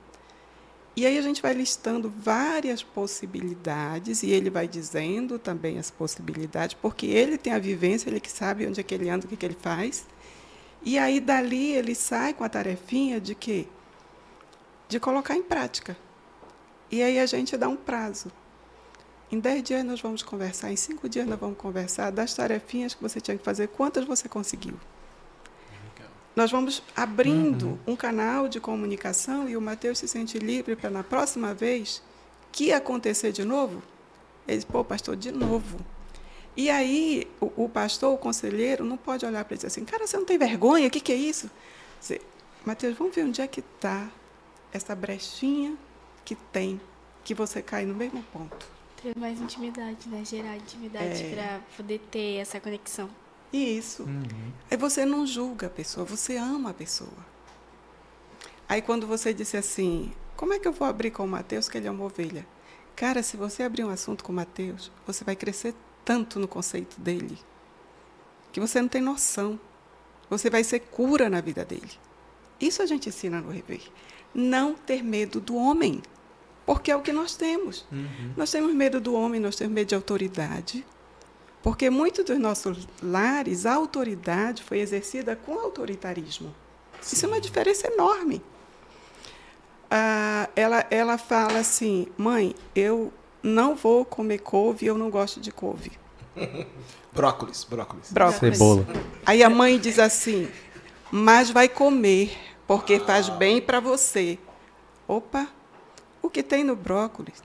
E aí a gente vai listando várias possibilidades e ele vai dizendo também as possibilidades, porque ele tem a vivência, ele que sabe onde é que ele anda, o que, que ele faz. E aí dali ele sai com a tarefinha de quê? De colocar em prática. E aí a gente dá um prazo. Em 10 dias nós vamos conversar, em 5 dias nós vamos conversar das tarefinhas que você tinha que fazer, quantas você conseguiu. Nós vamos abrindo uhum. um canal de comunicação e o Mateus se sente livre para, na próxima vez que acontecer de novo, ele diz, pô, pastor, de novo. E aí o, o pastor, o conselheiro, não pode olhar para ele dizer assim, cara, você não tem vergonha? O que, que é isso? Dizer, Mateus, vamos ver onde é que está essa brechinha que tem, que você cai no mesmo ponto. Ter mais intimidade, né? Gerar intimidade é. para poder ter essa conexão. Isso. Uhum. Aí você não julga a pessoa, você ama a pessoa. Aí quando você disse assim, como é que eu vou abrir com o Mateus que ele é uma ovelha? Cara, se você abrir um assunto com o Mateus, você vai crescer tanto no conceito dele que você não tem noção. Você vai ser cura na vida dele. Isso a gente ensina no Rever. Não ter medo do homem, porque é o que nós temos. Uhum. Nós temos medo do homem, nós temos medo de autoridade, porque muitos dos nossos lares, a autoridade foi exercida com autoritarismo. Sim. Isso é uma diferença enorme. Ah, ela, ela fala assim, mãe, eu não vou comer couve, eu não gosto de couve. brócolis, brócolis. Brócolis. Cebola. Aí a mãe diz assim, mas vai comer, porque faz bem para você. Opa, o que tem no brócolis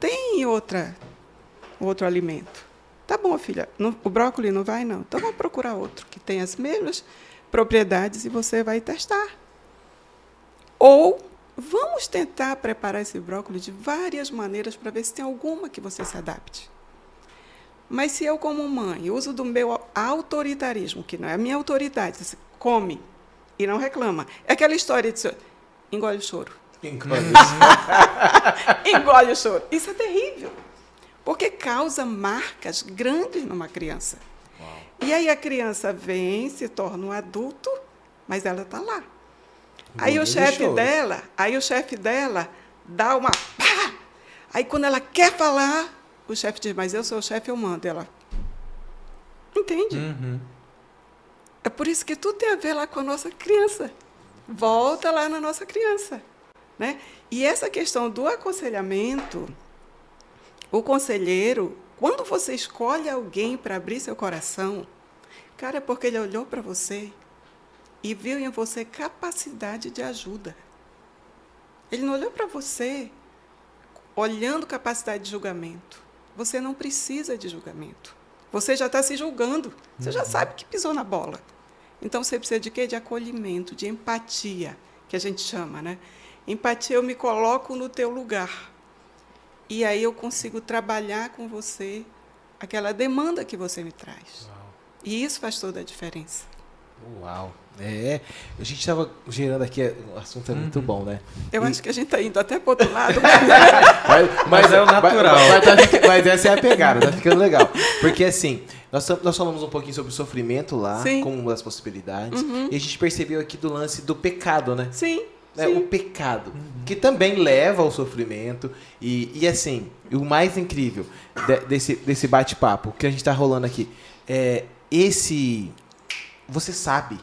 tem outra, outro alimento. Tá bom, filha, não, o brócolis não vai, não. Então vamos procurar outro que tem as mesmas propriedades e você vai testar. Ou vamos tentar preparar esse brócolis de várias maneiras para ver se tem alguma que você se adapte. Mas se eu, como mãe, uso do meu autoritarismo, que não é a minha autoridade, come e não reclama, é aquela história de engole o choro. Engole o choro. engole o choro. Isso é terrível. Porque causa marcas grandes numa criança. Uau. E aí a criança vem, se torna um adulto, mas ela está lá. Aí o chefe dela, aí o chefe dela dá uma pá! Aí quando ela quer falar, o chefe diz, mas eu sou o chefe, eu mando. Ela entende? Uhum. É por isso que tudo tem a ver lá com a nossa criança. Volta lá na nossa criança. Né? E essa questão do aconselhamento, o conselheiro, quando você escolhe alguém para abrir seu coração, cara, é porque ele olhou para você e viu em você capacidade de ajuda. Ele não olhou para você olhando capacidade de julgamento. Você não precisa de julgamento. Você já está se julgando. Você já uhum. sabe que pisou na bola. Então você precisa de quê? De acolhimento, de empatia, que a gente chama, né? Empatia, eu me coloco no teu lugar. E aí eu consigo trabalhar com você aquela demanda que você me traz. Uau. E isso faz toda a diferença. Uau! É, a gente estava gerando aqui, o assunto é muito uhum. bom, né? Eu e... acho que a gente está indo até para outro lado. mas, mas, é o natural. Mas, mas, tá mas, essa é a pegada, tá ficando legal. Porque assim, nós, nós falamos um pouquinho sobre o sofrimento lá, Sim. como uma das possibilidades, uhum. e a gente percebeu aqui do lance do pecado, né? Sim. Né, o pecado, uhum. que também leva ao sofrimento. E, e assim, o mais incrível de, desse, desse bate-papo que a gente está rolando aqui é esse. Você sabe.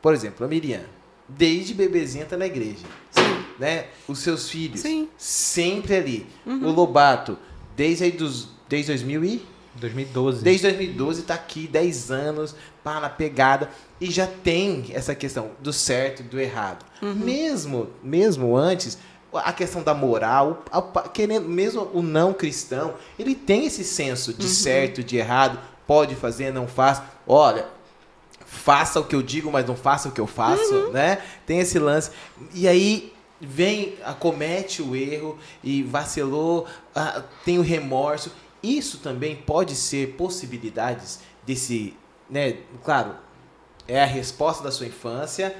Por exemplo, a Miriam, desde bebezinha tá na igreja. Sim. Né? Os seus filhos, Sim. sempre ali. Uhum. O Lobato, desde aí dos. Desde 2000 e 2012. Desde 2012 está aqui, 10 anos, pá, na pegada. E já tem essa questão do certo e do errado. Uhum. Mesmo, mesmo antes, a questão da moral, querendo, mesmo o não cristão, ele tem esse senso de uhum. certo, de errado, pode fazer, não faz. Olha, faça o que eu digo, mas não faça o que eu faço, uhum. né? Tem esse lance. E aí vem, acomete o erro e vacilou, ah, tem o remorso isso também pode ser possibilidades desse, né, claro, é a resposta da sua infância.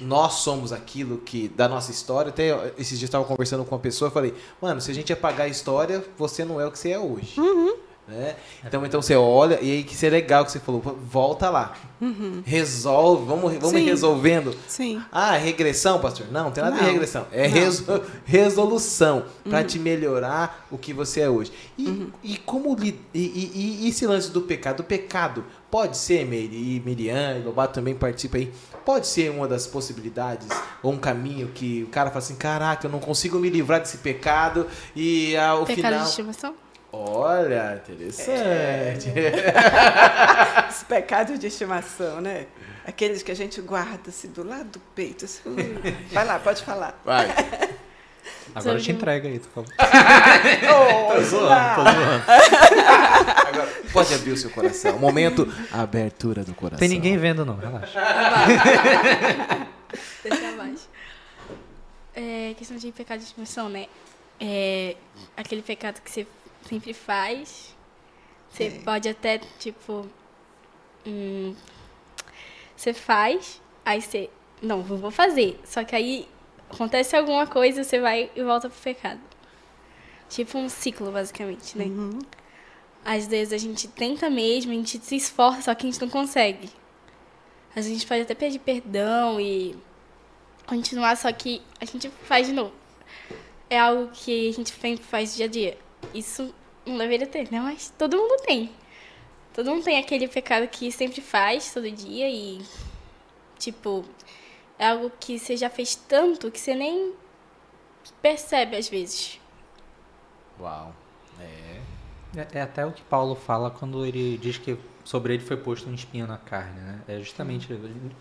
Nós somos aquilo que da nossa história. Até esses dias estava conversando com uma pessoa, e falei: "Mano, se a gente apagar a história, você não é o que você é hoje". Uhum. Né? Então, então você olha, e aí que isso é legal que você falou, volta lá. Uhum. Resolve, vamos, vamos Sim. resolvendo. Sim. Ah, regressão, pastor? Não, não tem nada de Não. regressão. É resolução para te melhorar o que você é hoje. E, e como e, e- e esse lance do pecado? O pecado pode ser, Meire, e Miriam, e Lobato também participa aí, pode ser uma das possibilidades, ou um caminho que o cara fala assim, caraca, eu não consigo me livrar desse pecado e ao Pecado de final... estimação? Olha, interessante. Os pecados de estimação, né? Aqueles que a gente guarda assim do lado do peito. assim. Vai lá, pode falar. Vai. Agora eu te entrega aí, tu falou. Oh, zoando, não. Agora, pode abrir o seu coração. Momento, abertura do coração. Tem ninguém vendo, não, relaxa. Deixa abaixo. É, questão de pecado de estimação, né? É aquele pecado que você sempre faz. Você É. pode até, tipo. hum, você faz, aí você. Não, não vou fazer. Só que aí acontece alguma coisa, você vai e volta pro pecado. Tipo um ciclo, basicamente, né? Uhum. Às vezes a gente tenta mesmo, a gente se esforça, só que a gente não consegue. A gente pode até pedir perdão e continuar, só que a gente faz de novo. É algo que a gente sempre faz dia a dia. Isso não deveria ter, né? Mas todo mundo tem. Todo mundo tem aquele pecado que sempre faz todo dia e, tipo, é algo que você já fez tanto que você nem percebe às vezes. Uau. É. É, é até o que Paulo fala quando ele diz que sobre ele foi posto um espinho na carne, né? É justamente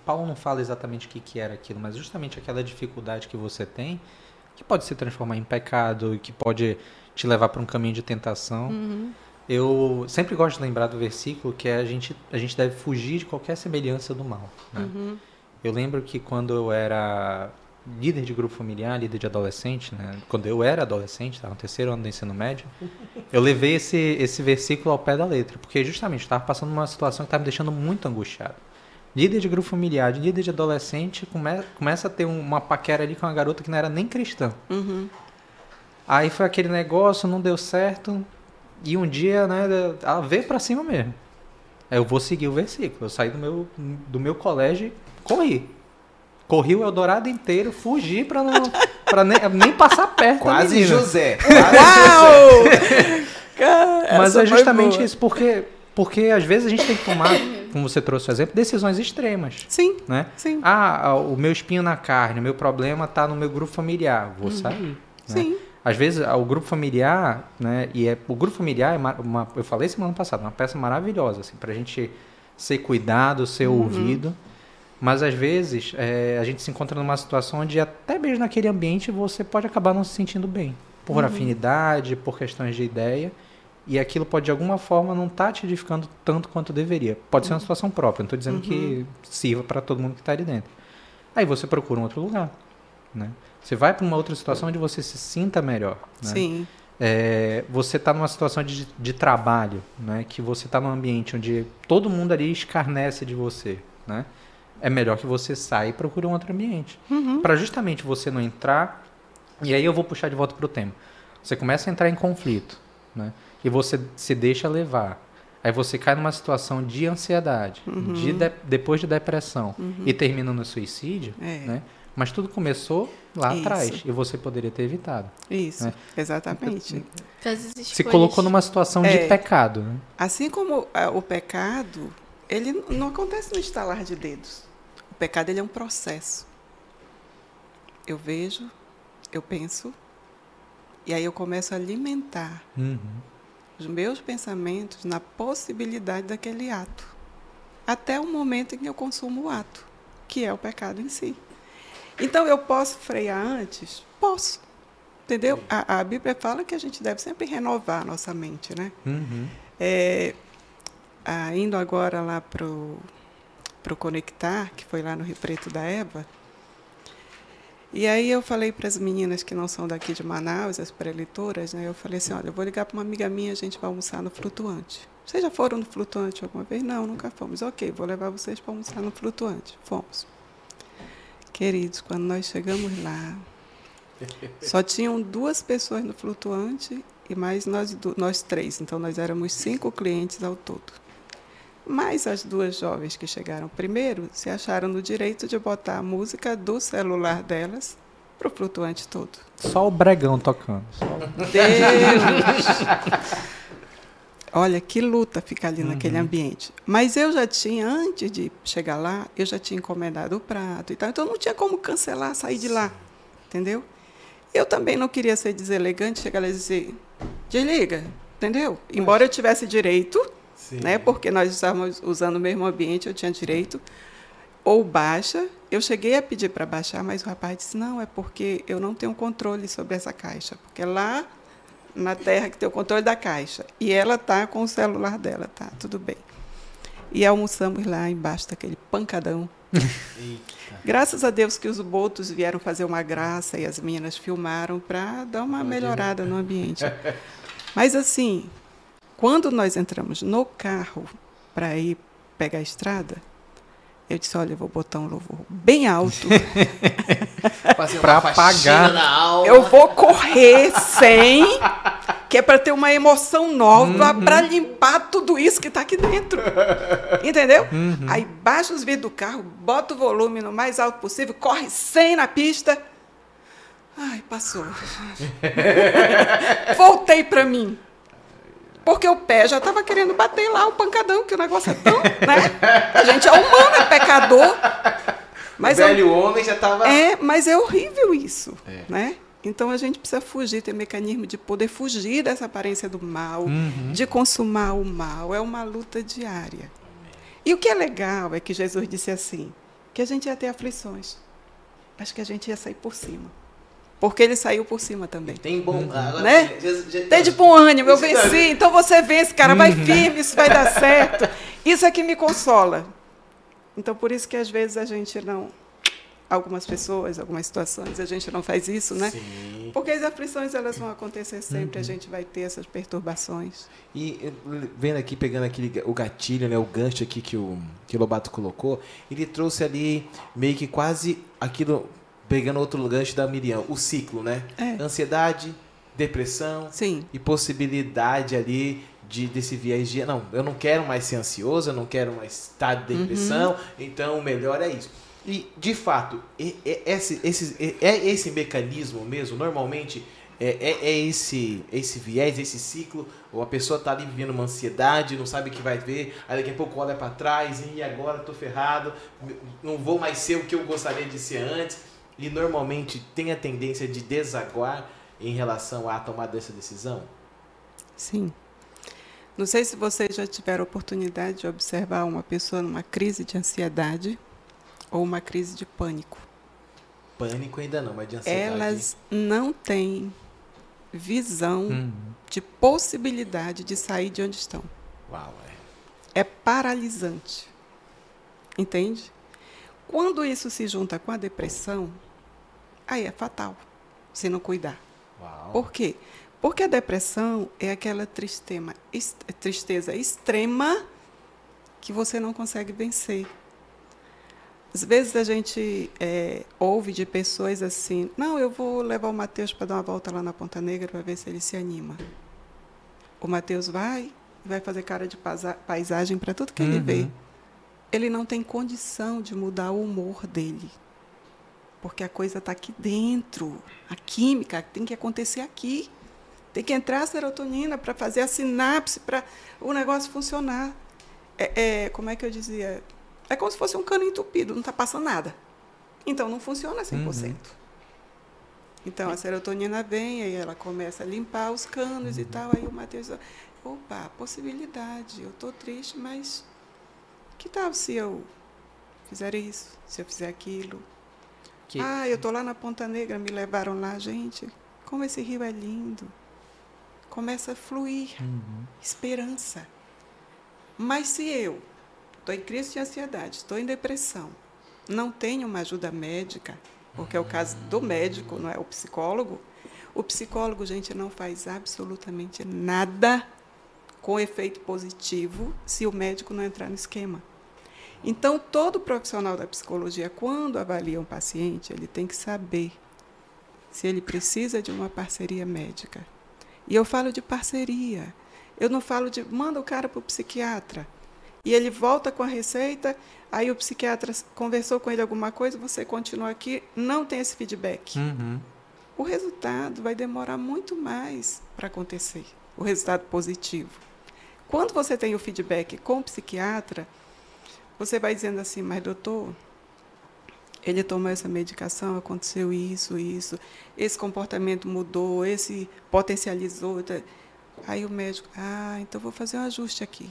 Paulo não fala exatamente o que, que era aquilo, mas justamente aquela dificuldade que você tem, que pode se transformar em pecado e que pode te levar para um caminho de tentação. Eu sempre gosto de lembrar do versículo que é a gente a gente deve fugir de qualquer semelhança do mal. Né? Eu lembro que quando eu era líder de grupo familiar, líder de adolescente, né? quando eu era adolescente, estava no terceiro ano do ensino médio, eu levei esse, esse versículo ao pé da letra, porque justamente estava passando uma situação que estava me deixando muito angustiado. Líder de grupo familiar, líder de adolescente, come, começa a ter um- uma paquera ali com uma garota que não era nem cristã. Uhum. Aí foi aquele negócio, não deu certo, e um dia, né, ela veio pra cima mesmo. Aí eu vou seguir o versículo. Eu saí do meu, do meu colégio e corri. Corri o Eldorado inteiro, fugi pra não. pra nem, nem passar perto da Quase. José. Uau! Cara, Mas é justamente boa. isso, porque, porque às vezes a gente tem que tomar, como você trouxe o exemplo, decisões extremas. Sim, Né? sim. Ah, o meu espinho na carne, o meu problema tá no meu grupo familiar. Vou sair. né? Sim. Às vezes o grupo familiar, né? E é, o grupo familiar é uma, eu falei semana passada, uma peça maravilhosa, assim, pra gente ser cuidado, ser ouvido. Mas às vezes é, a gente se encontra numa situação onde até mesmo naquele ambiente você pode acabar não se sentindo bem. Por afinidade, por questões de ideia. E aquilo pode de alguma forma não estar te edificando tanto quanto deveria. Pode ser uma situação própria, não estou dizendo que sirva para todo mundo que está ali dentro. Aí você procura um outro lugar. Né? Você vai para uma outra situação onde você se sinta melhor. Né? Sim. É, você está numa situação de, de trabalho, né? que você está num ambiente onde todo mundo ali escarnece de você. Né? É melhor que você saia e procure um outro ambiente. Para justamente você não entrar. E aí eu vou puxar de volta para o tema. Você começa a entrar em conflito. Né? E você se deixa levar. Aí você cai numa situação de ansiedade, de de- depois de depressão e termina no suicídio. É. Né? Mas tudo começou lá Isso. atrás e você poderia ter evitado. Isso, É. exatamente. Se colocou numa situação de É. pecado. Né? Assim como ah, o pecado, ele não acontece no estalar de dedos. O pecado ele é um processo. Eu vejo, eu penso, e aí eu começo a alimentar Uhum. os meus pensamentos na possibilidade daquele ato. Até o momento em que eu consumo o ato, que é o pecado em si. Então, eu posso frear antes? Posso. Entendeu? A, a Bíblia fala que a gente deve sempre renovar a nossa mente, né? Uhum. É, ah, indo agora lá para o Conectar, que foi lá no Rio Preto da Eva, e aí eu falei para as meninas que não são daqui de Manaus, as pré-leitoras, né, eu falei assim, olha, eu vou ligar para uma amiga minha, a gente vai almoçar no Flutuante. Vocês já foram no Flutuante alguma vez? Não, nunca fomos. Ok, vou levar vocês para almoçar no Flutuante. Fomos. Queridos, quando nós chegamos lá, só tinham duas pessoas no Flutuante e mais nós, nós três. Então, nós éramos cinco clientes ao todo. Mas as duas jovens que chegaram primeiro se acharam no direito de botar a música do celular delas para o flutuante todo. Só o bregão tocando. Deus! Olha, que luta ficar ali uhum. naquele ambiente. Mas eu já tinha, antes de chegar lá, eu já tinha encomendado o prato e tal. Então não tinha como cancelar, sair de lá. Entendeu? Eu também não queria ser deselegante, chegar lá e dizer, desliga, entendeu? Embora eu tivesse direito, Sim. né? Porque nós estávamos usando o mesmo ambiente, eu tinha direito. Ou baixa. Eu cheguei a pedir para baixar, mas o rapaz disse, não, é porque eu não tenho controle sobre essa caixa. Porque lá na terra que tem o controle da caixa. E ela tá com o celular dela, tá, tudo bem. E almoçamos lá embaixo daquele pancadão. Graças a Deus que os botos vieram fazer uma graça e as meninas filmaram para dar uma melhorada no ambiente. Mas assim, quando nós entramos no carro para ir pegar a estrada, eu disse, olha, eu vou botar um louvor bem alto. para apagar. Eu vou correr sem, que é para ter uma emoção nova, uhum. para limpar tudo isso que está aqui dentro. Entendeu? Uhum. Aí baixa os vidros do carro, bota o volume no mais alto possível, corre sem na pista. Ai, passou. Voltei para mim. Porque o pé já estava querendo bater lá o pancadão, que o negócio é tão. Né? A gente é humano, é pecador. Mas o velho é, homem já estava. É, mas é horrível isso. É. Né? Então a gente precisa fugir, ter mecanismo de poder fugir dessa aparência do mal, uhum. de consumar o mal. É uma luta diária. E o que é legal é que Jesus disse assim: que a gente ia ter aflições, mas que a gente ia sair por cima. Porque ele saiu por cima também. Tem bom. Uhum. Agora, né? Tem tipo um ânimo, eu venci, então você vence, cara, vai uhum. firme, isso vai dar certo. Isso é que me consola. Então, por isso que às vezes a gente não. Algumas pessoas, algumas situações, a gente não faz isso, né? Sim. Porque as aflições elas vão acontecer sempre, uhum. a gente vai ter essas perturbações. E vendo aqui, pegando aquele, o gatilho, né, o gancho aqui que o, que o Lobato colocou, ele trouxe ali meio que quase aquilo pegando outro gancho da Miriam, o ciclo, né? É. Ansiedade, depressão Sim. e possibilidade ali de desse viés de não, eu não quero mais ser ansioso, eu não quero mais estar de depressão, uhum. então o melhor é isso. E de fato, esse, esse, é esse mecanismo mesmo, normalmente é, é, é, esse, esse viés, esse ciclo, ou a pessoa está ali vivendo uma ansiedade, não sabe o que vai ver, aí daqui a pouco olha para trás e agora estou ferrado, não vou mais ser o que eu gostaria de ser antes e normalmente tem a tendência de desaguar em relação à tomada dessa decisão? Sim. Não sei se vocês já tiveram oportunidade de observar uma pessoa numa crise de ansiedade ou uma crise de pânico. Pânico ainda não, mas de ansiedade. Elas não têm visão uhum. de possibilidade de sair de onde estão. Uau, é. é paralisante. Entende? Quando isso se junta com a depressão, aí é fatal, se não cuidar. Uau. Por quê? Porque a depressão é aquela tristema, tristeza extrema que você não consegue vencer. Às vezes a gente é, ouve de pessoas assim: não, eu vou levar o Mateus para dar uma volta lá na Ponta Negra para ver se ele se anima. O Mateus vai, vai fazer cara de paisagem para tudo que uhum. ele vê ele não tem condição de mudar o humor dele. Porque a coisa está aqui dentro. A química tem que acontecer aqui. Tem que entrar a serotonina para fazer a sinapse, para o negócio funcionar. É, é, como é que eu dizia? É como se fosse um cano entupido, não está passando nada. Então não funciona 100%. Uhum. Então a serotonina vem, aí ela começa a limpar os canos uhum. e tal. Aí o Matheus diz: opa, possibilidade, eu estou triste, mas que tal se eu fizer isso, se eu fizer aquilo? Que... Ah, eu estou lá na Ponta Negra, me levaram lá, gente. Como esse rio é lindo. Começa a fluir uhum. esperança. Mas se eu estou em crise de ansiedade, estou em depressão, não tenho uma ajuda médica, porque é o caso do médico, não é o psicólogo. O psicólogo, gente, não faz absolutamente nada com efeito positivo se o médico não entrar no esquema. Então, todo profissional da psicologia, quando avalia um paciente, ele tem que saber se ele precisa de uma parceria médica. E eu falo de parceria. Eu não falo de manda o cara para o psiquiatra. E ele volta com a receita, aí o psiquiatra conversou com ele alguma coisa, você continua aqui, não tem esse feedback. Uhum. O resultado vai demorar muito mais para acontecer, o resultado positivo. Quando você tem o feedback com o psiquiatra, você vai dizendo assim, mas doutor, ele tomou essa medicação, aconteceu isso, isso, esse comportamento mudou, esse potencializou. Tá? Aí o médico, ah, então vou fazer um ajuste aqui.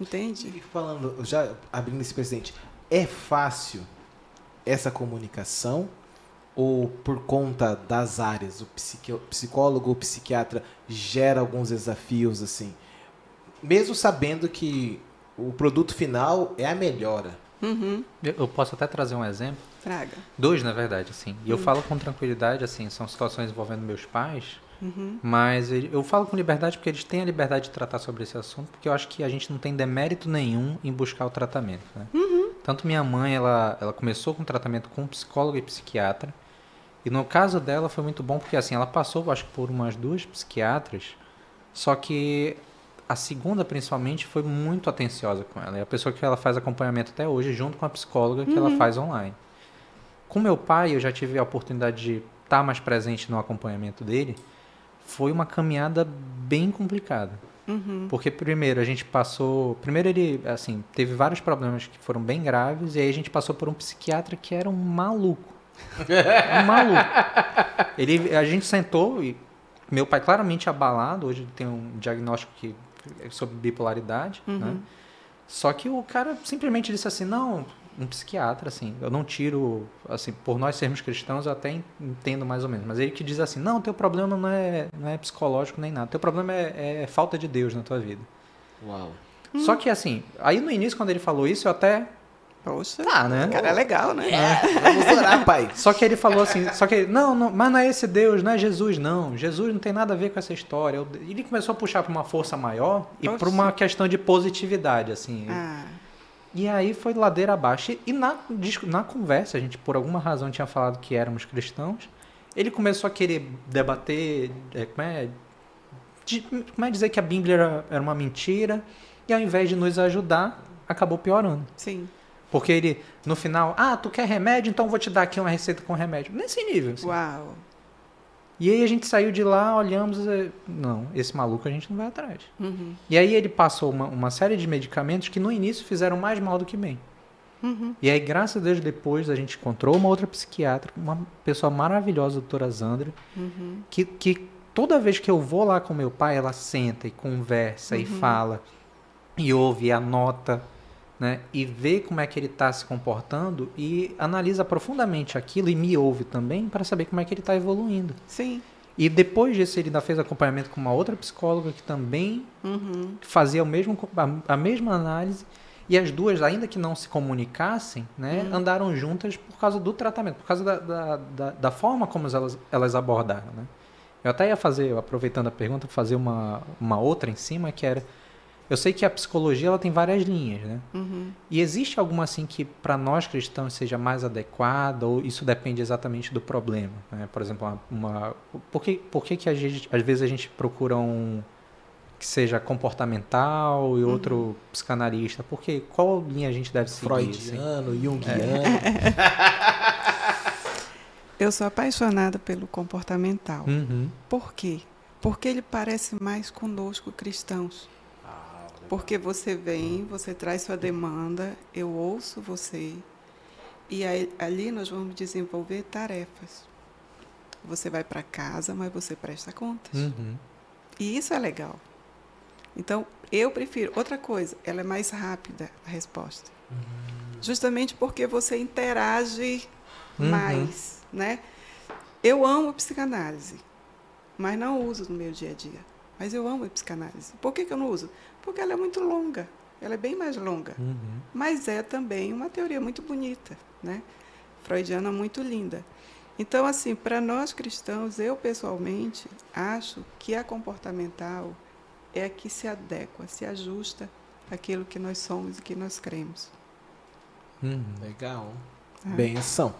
Entende? E falando, já abrindo esse presente, é fácil essa comunicação ou por conta das áreas, o psicólogo ou psiquiatra gera alguns desafios assim, mesmo sabendo que o produto final é a melhora. Uhum. Eu posso até trazer um exemplo. Traga. Dois, na verdade, assim. E eu Hum. falo com tranquilidade, assim, são situações envolvendo meus pais, Uhum. mas eu falo com liberdade porque eles têm a liberdade de tratar sobre esse assunto, porque eu acho que a gente não tem demérito nenhum em buscar o tratamento, né? Tanto minha mãe, ela, ela começou com tratamento com psicólogo e psiquiatra, e no caso dela foi muito bom porque, assim, ela passou, acho que por umas duas psiquiatras, só que a segunda, principalmente, foi muito atenciosa com ela. É a pessoa que ela faz acompanhamento até hoje, junto com a psicóloga que ela faz online. Com meu pai, eu já tive a oportunidade de estar mais presente no acompanhamento dele. Foi uma caminhada bem complicada. Uhum. Porque primeiro a gente passou, primeiro ele assim, teve vários problemas que foram bem graves e aí a gente passou por um psiquiatra que era um maluco. um maluco. Ele a gente sentou e meu pai claramente abalado, hoje tem um diagnóstico que sobre bipolaridade, né? Só que o cara simplesmente disse assim: "Não, um psiquiatra assim, eu não tiro assim, por nós sermos cristãos eu até entendo mais ou menos, mas ele que diz assim: "Não, teu problema não é não é psicológico nem nada. Teu problema é, é falta de Deus na tua vida". Uau. Só que assim, aí no início quando ele falou isso, eu até Poxa, tá, né? o cara é legal, né? Vamos orar, pai. Só que ele falou assim, só que não, não, mas não é esse Deus, não é Jesus, não. Jesus não tem nada a ver com essa história. Ele começou a puxar para uma força maior e para uma questão de positividade, assim. Ah, E aí foi ladeira abaixo. E, na, na conversa, a gente por alguma razão tinha falado que éramos cristãos. Ele começou a querer debater, é, como é, de- como é dizer que a Bíblia era, era uma mentira. E ao invés de nos ajudar, acabou piorando. sim. Porque ele, no final, ah, tu quer remédio? Então vou te dar aqui uma receita com remédio. Nesse nível. assim. Uau. E aí a gente saiu de lá, olhamos, e, não, esse maluco a gente não vai atrás. Uhum. E aí ele passou uma, uma série de medicamentos que no início fizeram mais mal do que bem. Uhum. E aí, graças a Deus, depois a gente encontrou uma outra psiquiatra, uma pessoa maravilhosa, a doutora Zandra, Uhum. que, que toda vez que eu vou lá com meu pai, ela senta e conversa e fala, e ouve, e anota, né? E vê como é que ele está se comportando e analisa profundamente aquilo e me ouve também para saber como é que ele está evoluindo. Sim. E depois disso, ele ainda fez acompanhamento com uma outra psicóloga que também Uhum. fazia o mesmo, a, a mesma análise. E as duas, ainda que não se comunicassem, né, andaram juntas por causa do tratamento, por causa da, da, da, da forma como elas, elas abordaram. Né? Eu até ia fazer, aproveitando a pergunta, fazer uma, uma outra em cima, que era... Eu sei que a psicologia ela tem várias linhas, né? Uhum. E existe alguma assim que para nós cristãos seja mais adequada ou isso depende exatamente do problema? Né? Por exemplo, uma, uma- por que, por que, que a gente- às vezes a gente procura um que seja comportamental e outro psicanalista? Porque qual linha a gente deve seguir? assim? Freudiano, Jungiano. Eu sou apaixonada pelo comportamental. Uhum. Por quê? Porque ele parece mais conosco cristãos. Porque você vem, você traz sua demanda, eu ouço você, e aí, ali nós vamos desenvolver tarefas. Você vai para casa, mas você presta contas. Uhum. E isso é legal. Então, eu prefiro. Outra coisa, ela é mais rápida, a resposta. Justamente porque você interage Uhum. mais, né? Eu amo psicanálise, mas não uso no meu dia a dia. Mas eu amo a psicanálise. Por que, que eu não uso? Porque ela é muito longa. Ela é bem mais longa. Uhum. Mas é também uma teoria muito bonita, né? Freudiana muito linda. Então, assim, para nós cristãos, eu pessoalmente acho que a comportamental é a que se adequa, se ajusta àquilo que nós somos e que nós cremos. Uhum. Legal. Benção.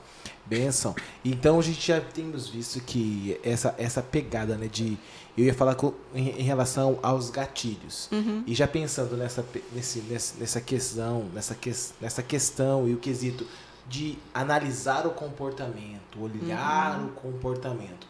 Benção. Então a gente já temos visto que essa, essa pegada, né, de. Eu ia falar com, em, em relação aos gatilhos. Uhum. E já pensando nessa, nesse, nessa, nessa questão, nessa, que, nessa questão e o quesito de analisar o comportamento, olhar Uhum. o comportamento.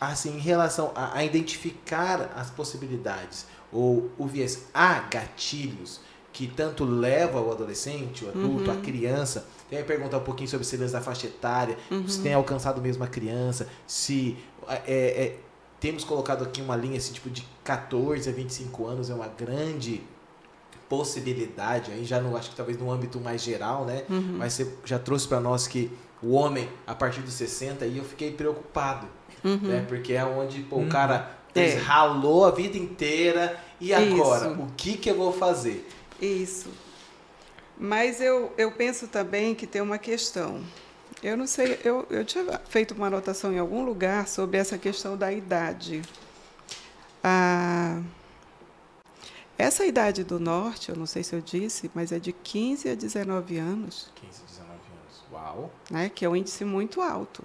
Assim, em relação a, a identificar as possibilidades ou o viés, há gatilhos que tanto leva o adolescente, o adulto, Uhum. a criança. Tem que perguntar um pouquinho sobre se da faixa etária, Uhum. se tem alcançado mesmo a criança, se é, é, temos colocado aqui uma linha assim, tipo de 14 a 25 anos é uma grande possibilidade, aí já não acho que talvez no âmbito mais geral, né? Uhum. Mas você já trouxe para nós que o homem a partir dos 60 e eu fiquei preocupado, Uhum. né? Porque é onde pô, Uhum. o cara É. ralou a vida inteira e agora, Isso. o que que eu vou fazer? Isso. Mas eu, eu penso também que tem uma questão. Eu não sei, eu, eu tinha feito uma anotação em algum lugar sobre essa questão da idade. Ah, essa idade do norte, eu não sei se eu disse, mas é de 15 a 19 anos, 15, 19 anos. Uau. né, que é um índice muito alto.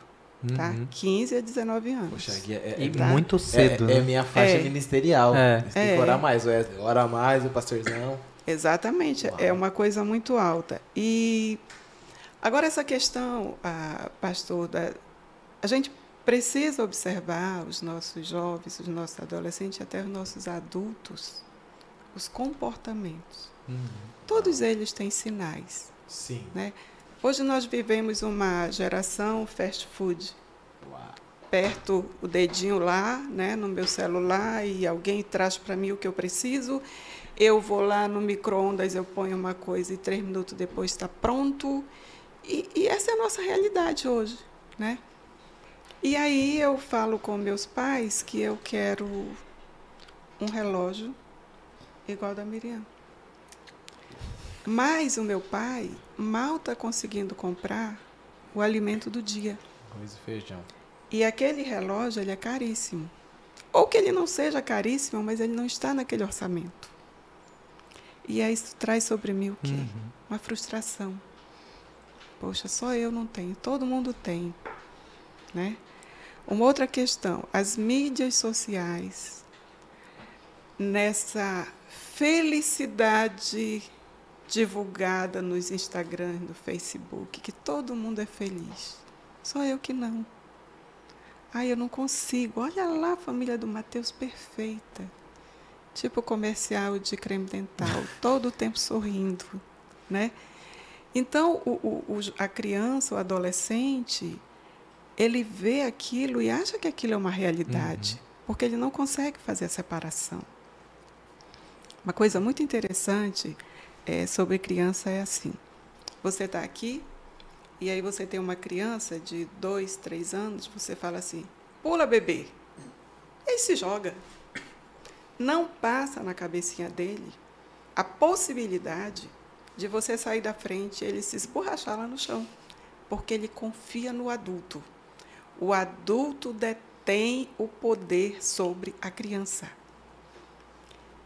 Tá? Uhum. 15 a 19 anos. Poxa, é, é, E Tá. muito cedo, é, é minha faixa É. ministerial. É. Tem que É. orar mais, Wesley. Ora mais, o pastorzão. Exatamente, Uau. é uma coisa muito alta. E agora essa questão, ah, pastor, da, a gente precisa observar os nossos jovens, os nossos adolescentes, até os nossos adultos, os comportamentos. Uhum. Todos eles têm sinais. Sim. Hoje nós vivemos uma geração fast food. Uau. Aperto o dedinho lá, né, no meu celular e alguém traz para mim o que eu preciso. Eu vou lá no micro-ondas, eu ponho uma coisa e três minutos depois está pronto. E, e essa é a nossa realidade hoje, né? E aí eu falo com meus pais que eu quero um relógio igual da Miriam. Mas o meu pai mal está conseguindo comprar o alimento do dia. Arroz e feijão. E aquele relógio ele é caríssimo. Ou que ele não seja caríssimo, mas ele não está naquele orçamento. E aí isso traz sobre mim o quê? Uhum. Uma frustração. Poxa, só eu não tenho, todo mundo tem, né? Uma outra questão, as mídias sociais nessa felicidade divulgada nos Instagrams, no Facebook, que todo mundo é feliz. Só eu que não. Ai, eu não consigo. Olha lá a família do Mateus perfeita. Tipo comercial de creme dental, todo o tempo sorrindo, né? Então, o, o, a criança, o adolescente, ele vê aquilo e acha que aquilo é uma realidade, porque ele não consegue fazer a separação. Uma coisa muito interessante é, sobre criança é assim: você está aqui e aí você tem uma criança de dois, três anos, você fala assim: pula, bebê. Ele se joga. Não passa na cabecinha dele a possibilidade de você sair da frente e ele se esborrachar lá no chão, porque ele confia no adulto. O adulto detém o poder sobre a criança.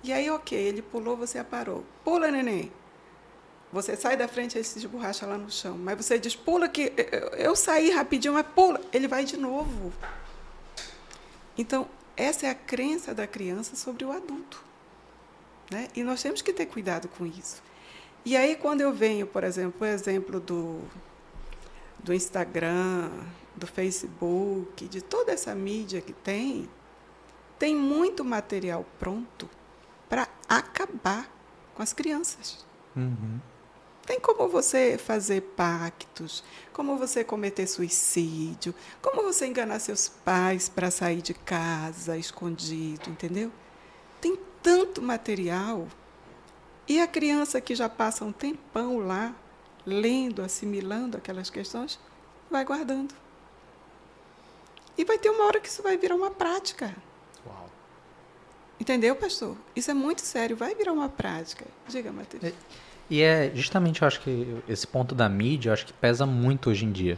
E aí, ok, ele pulou, você aparou. Pula, neném. Você sai da frente, ele se esborracha lá no chão. Mas você diz, pula que eu, eu saí rapidinho, mas pula. Ele vai de novo. Então, essa é a crença da criança sobre o adulto. Né? E nós temos que ter cuidado com isso. E aí, quando eu venho, por exemplo, o exemplo do, do Instagram, do Facebook, de toda essa mídia que tem, tem muito material pronto para acabar com as crianças. Uhum. Tem como você fazer pactos, como você cometer suicídio, como você enganar seus pais para sair de casa escondido, entendeu? Tem tanto material. E a criança que já passa um tempão lá, lendo, assimilando aquelas questões, vai guardando. E vai ter uma hora que isso vai virar uma prática. Uau. Entendeu, pastor? Isso é muito sério, vai virar uma prática. Diga, Matheus. É, E é justamente, eu acho que esse ponto da mídia, eu acho que pesa muito hoje em dia.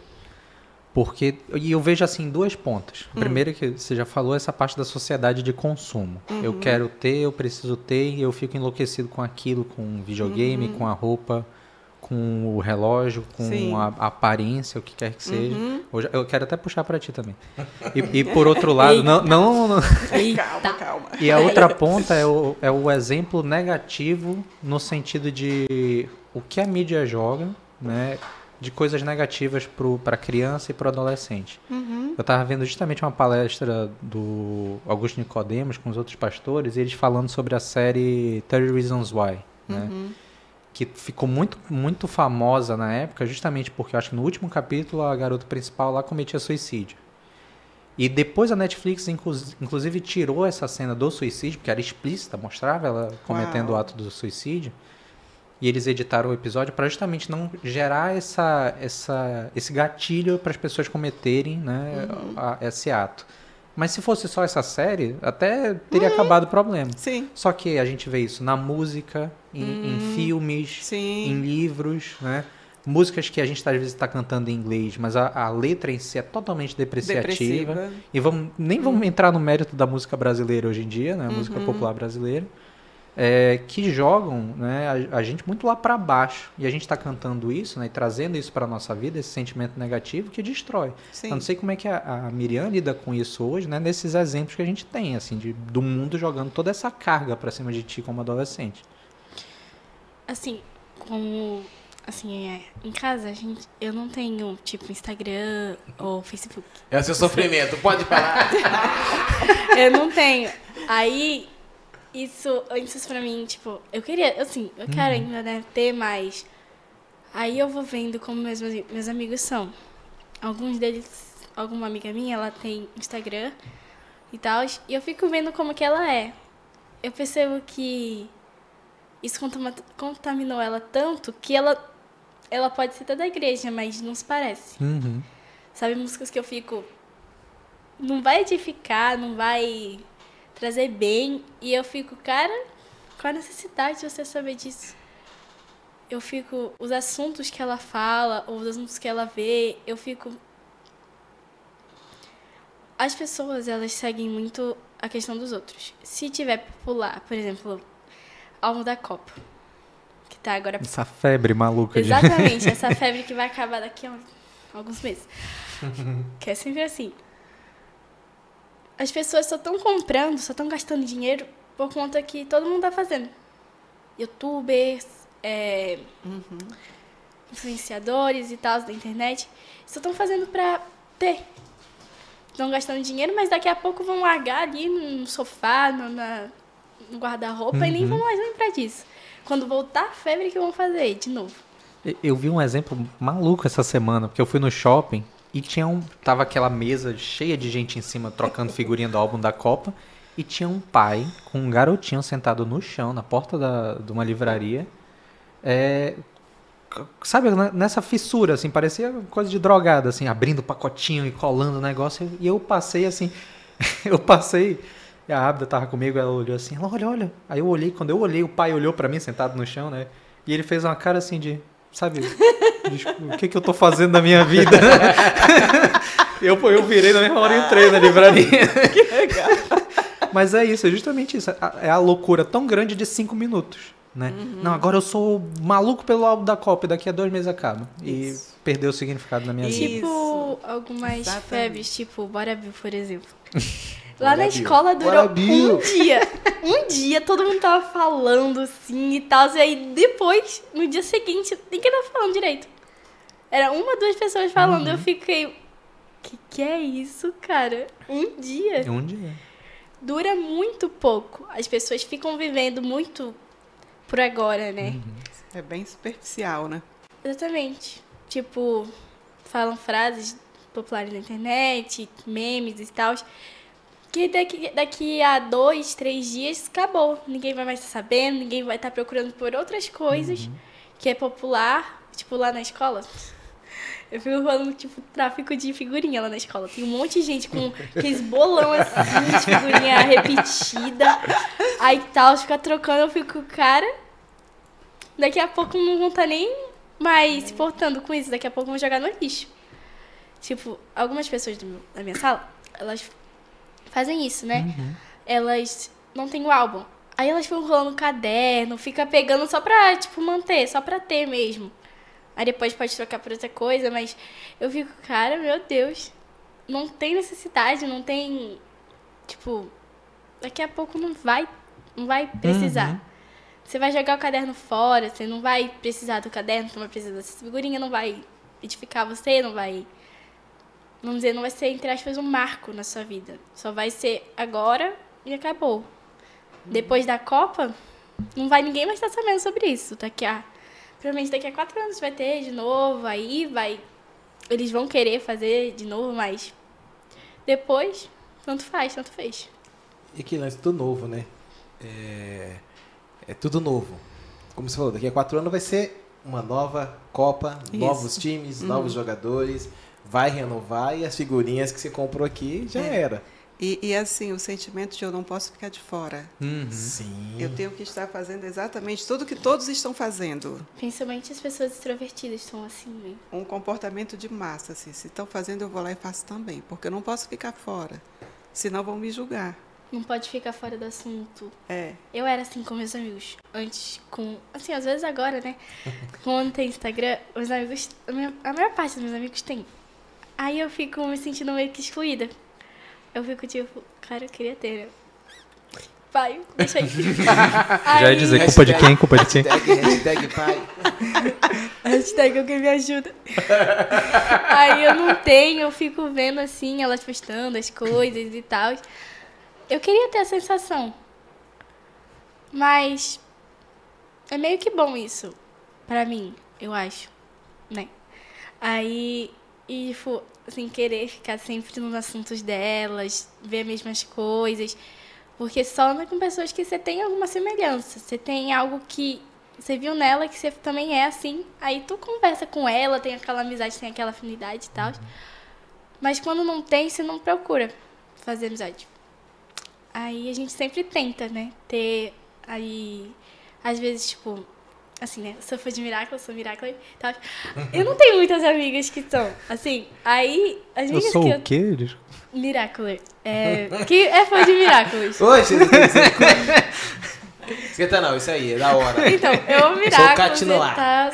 Porque, e eu vejo assim, duas pontas. Hum. Primeiro que você já falou essa parte da sociedade de consumo. Uhum. Eu quero ter, eu preciso ter, e eu fico enlouquecido com aquilo, com o videogame, Uhum. com a roupa, com o relógio, com Sim. a, a aparência, o que quer que seja. Uhum. Eu, já- eu quero até puxar pra ti também. E, e por outro lado, não, não, não- Calma, calma. E a outra ponta é o, é o exemplo negativo no sentido de o que a mídia joga, né? De coisas negativas para criança e para adolescente. Uhum. Eu estava vendo justamente uma palestra do Augusto Nicodemos com os outros pastores, e eles falando sobre a série 30 Reasons Why, né? Uhum. Que ficou muito, muito famosa na época, justamente porque eu acho que no último capítulo a garota principal lá cometia suicídio. E depois a Netflix, inclus- inclusive, tirou essa cena do suicídio, porque era explícita, mostrava ela cometendo o Uau. ato do suicídio. E eles editaram o episódio para justamente não gerar essa, essa, esse gatilho para as pessoas cometerem né, a- esse ato. Mas se fosse só essa série, até teria acabado o problema. Sim, Só que a gente vê isso na música, em, em filmes, sim. em livros, né? Músicas que a gente às vezes está cantando em inglês, mas a, a letra em si é totalmente depreciativa. Depressiva. E vamos, nem vamos entrar no mérito da música brasileira hoje em dia, né? A música popular brasileira. É, que jogam né, a, a gente muito lá para baixo. E a gente está cantando isso né, e trazendo isso para nossa vida, esse sentimento negativo que destrói. Sim. Eu não sei como é que a, a Miriam lida com isso hoje, né? Nesses exemplos que a gente tem, assim, de, do mundo jogando toda essa carga pra cima de ti como adolescente. Assim, como. Assim, é, em casa, a gente, eu não tenho, tipo, Instagram ou Facebook. É o seu sofrimento, pode falar. Eu não tenho. Aí, isso, antes pra mim, tipo, eu queria, assim, eu quero ainda, né, ter mais. Aí eu vou vendo como meus, meus amigos são. Alguns deles, alguma amiga minha, ela tem Instagram e tal, e eu fico vendo como que ela é. Eu percebo que isso contaminou ela tanto que ela, ela pode ser até da igreja, mas não se parece. Uhum. Sabe, músicas que eu fico. Não vai edificar, não vai trazer bem. E eu fico, cara, qual a necessidade de você saber disso? Eu fico. Os assuntos que ela fala, ou os assuntos que ela vê, eu fico. As pessoas, elas seguem muito a questão dos outros. Se tiver popular, por exemplo, álbum da Copa, que tá agora Essa febre maluca de... Exatamente, essa febre que vai acabar daqui a alguns meses. que é sempre assim. As pessoas só estão comprando, só estão gastando dinheiro por conta que todo mundo tá fazendo. Youtubers, é, influenciadores e tal da internet, só estão fazendo pra ter. Estão gastando dinheiro, mas daqui a pouco vão largar ali no sofá, no, na- no guarda-roupa e nem vão mais lembrar disso. Quando voltar a febre que vão fazer de novo. Eu vi um exemplo maluco essa semana, porque eu fui no shopping e tinha um. Tava aquela mesa cheia de gente em cima trocando figurinha do álbum da Copa. E tinha um pai com um garotinho sentado no chão, na porta da, de uma livraria. É, sabe, né, nessa fissura, assim, parecia coisa de drogada, assim, abrindo pacotinho e colando o negócio. E eu passei assim, eu passei. E a Abda tava comigo, ela olhou assim, ela, olha, olha. Aí eu olhei, quando eu olhei, o pai olhou pra mim sentado no chão, né? E ele fez uma cara assim de, sabe, desculpa, o que que eu tô fazendo na minha vida? eu, eu virei na mesma hora e entrei na livraria. Que legal. Mas é isso, é justamente isso. É a loucura tão grande de cinco minutos. Né? Não, agora eu sou maluco pelo álbum da Copa e daqui a dois meses acaba. E perdeu o significado na minha Isso. vida. Tipo, algumas Exatamente. febres, tipo Bora Bill, por exemplo. Lá na escola durou um dia. Um dia todo mundo tava falando assim e tal. E aí depois, no dia seguinte, ninguém tava falando direito. Era uma, duas pessoas falando. Uhum. Eu fiquei. Que que é isso, cara? Um dia. Um dia. Dura muito pouco. As pessoas ficam vivendo muito por agora, né? Uhum. É bem superficial, né? Exatamente. Tipo, falam frases populares na internet, memes e tal. Que daqui, daqui a dois, três dias acabou. Ninguém vai mais estar sabendo, ninguém vai estar procurando por outras coisas que é popular. Tipo, lá na escola. Eu fico falando, tipo, tráfico de figurinha lá na escola. Tem um monte de gente com aqueles bolão assim, de figurinha repetida. Aí tal, fica trocando, eu fico, cara. Daqui a pouco não vão estar nem mais se importando com isso. Daqui a pouco vão jogar no lixo. Tipo, algumas pessoas do da minha sala, elas fazem isso, né? Elas não têm o álbum. Aí elas ficam rolando caderno, fica pegando só pra, tipo, manter, só pra ter mesmo. Aí depois pode trocar por outra coisa, mas eu fico, cara, meu Deus, não tem necessidade, não tem. Tipo, daqui a pouco não vai, não vai precisar. Uhum. Você vai jogar o caderno fora, você não vai precisar do caderno, não vai precisar dessa figurinha, não vai edificar você, não vai. Vamos dizer, não vai ser, entre aspas, um marco na sua vida. Só vai ser agora e acabou. Depois da Copa, não vai ninguém mais estar sabendo sobre isso. Daqui a. Provavelmente daqui a quatro anos vai ter de novo, aí vai. Eles vão querer fazer de novo, mas depois, tanto faz, tanto fez. E que lance do novo, né? É, é tudo novo. Como você falou, daqui a quatro anos vai ser uma nova Copa, Isso. novos times, novos jogadores, vai renovar e as figurinhas que você comprou aqui já É. era. E, e assim, o sentimento de eu não posso ficar de fora. Uhum. Sim. Eu tenho que estar fazendo exatamente tudo que todos estão fazendo. Principalmente as pessoas extrovertidas estão assim, né? Um comportamento de massa. Assim. Se estão fazendo, eu vou lá e faço também. Porque eu não posso ficar fora. Senão vão me julgar. Não pode ficar fora do assunto. É. Eu era assim com meus amigos. Antes, com. Assim, às vezes agora, né? Quando tem Instagram, os amigos. A maior parte dos meus amigos tem. Aí eu fico me sentindo meio que excluída. Eu fico tipo, cara, eu queria ter. né? Pai, deixa aí. Já ia dizer, culpa de quem? Culpa de quem? Hashtag, hashtag pai. Hashtag alguém me ajuda. Aí eu não tenho, eu fico vendo assim, elas postando as coisas e tal. Eu queria ter a sensação. Mas é meio que bom isso. Pra mim, eu acho. Né? Aí, e tipo, assim, querer ficar sempre nos assuntos delas, ver as mesmas coisas. Porque só anda com pessoas que você tem alguma semelhança. Você tem algo que você viu nela que você também é assim. Aí tu conversa com ela, tem aquela amizade, tem aquela afinidade e tal. Mas quando não tem, você não procura fazer amizade. Aí a gente sempre tenta, né? Ter aí. Às vezes, tipo, assim, né? Eu sou fã de Miracle, eu sou Miracle tal. Eu não tenho muitas amigas que são, assim. Aí, as Eu amigas sou que o quê? Desculpa. Miracle. É, que é fã de Miraculous. Hoje, Esquenta não, isso aí, é da hora. Então, eu amo Sou o Miraculous. Catinoar. e Tá...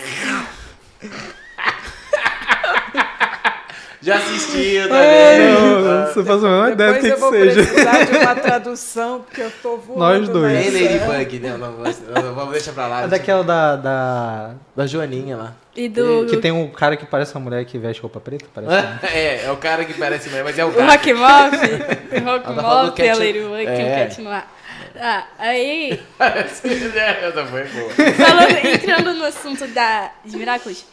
Já assistiu também. Não, você faz a menor ideia do Depois que, eu que vou seja. precisar de uma tradução, porque eu tô voando. Nós dois. céu. Ladybug, não, não, vamos deixar pra lá. É daquela da, da. Da Joaninha lá. E do. Que tem um cara que parece uma mulher que veste roupa preta? Parece. É, é o cara que parece mesmo, mas é o O gato. Rock Moff. O Rock tá Moff, cat- a Ladybug, é. o. Ah, aí, Essa foi boa. falando, entrando no assunto da, de Miraculous,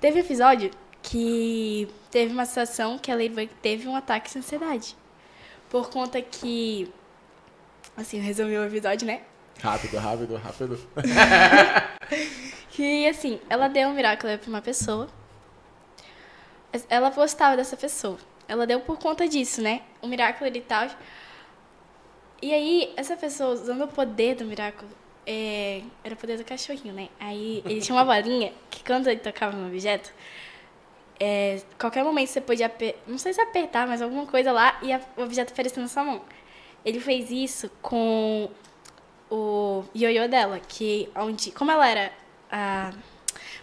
teve um episódio que teve uma situação que a Ladybug teve um ataque de ansiedade. Por conta que. Assim, eu resumi o episódio, né? Rápido, rápido, rápido. Que, assim, ela deu um Miracle pra uma pessoa. Ela gostava dessa pessoa. Ela deu por conta disso, né? O Miracle e tal. E aí, essa pessoa, usando o poder do Miracle, é, era o poder do cachorrinho, né? Aí, ele tinha uma bolinha que quando ele tocava no objeto, é, qualquer momento você podia, não sei se apertar, mas alguma coisa lá, e a- o objeto aparecia na sua mão. Ele fez isso com o ioiô dela, que onde, como ela era a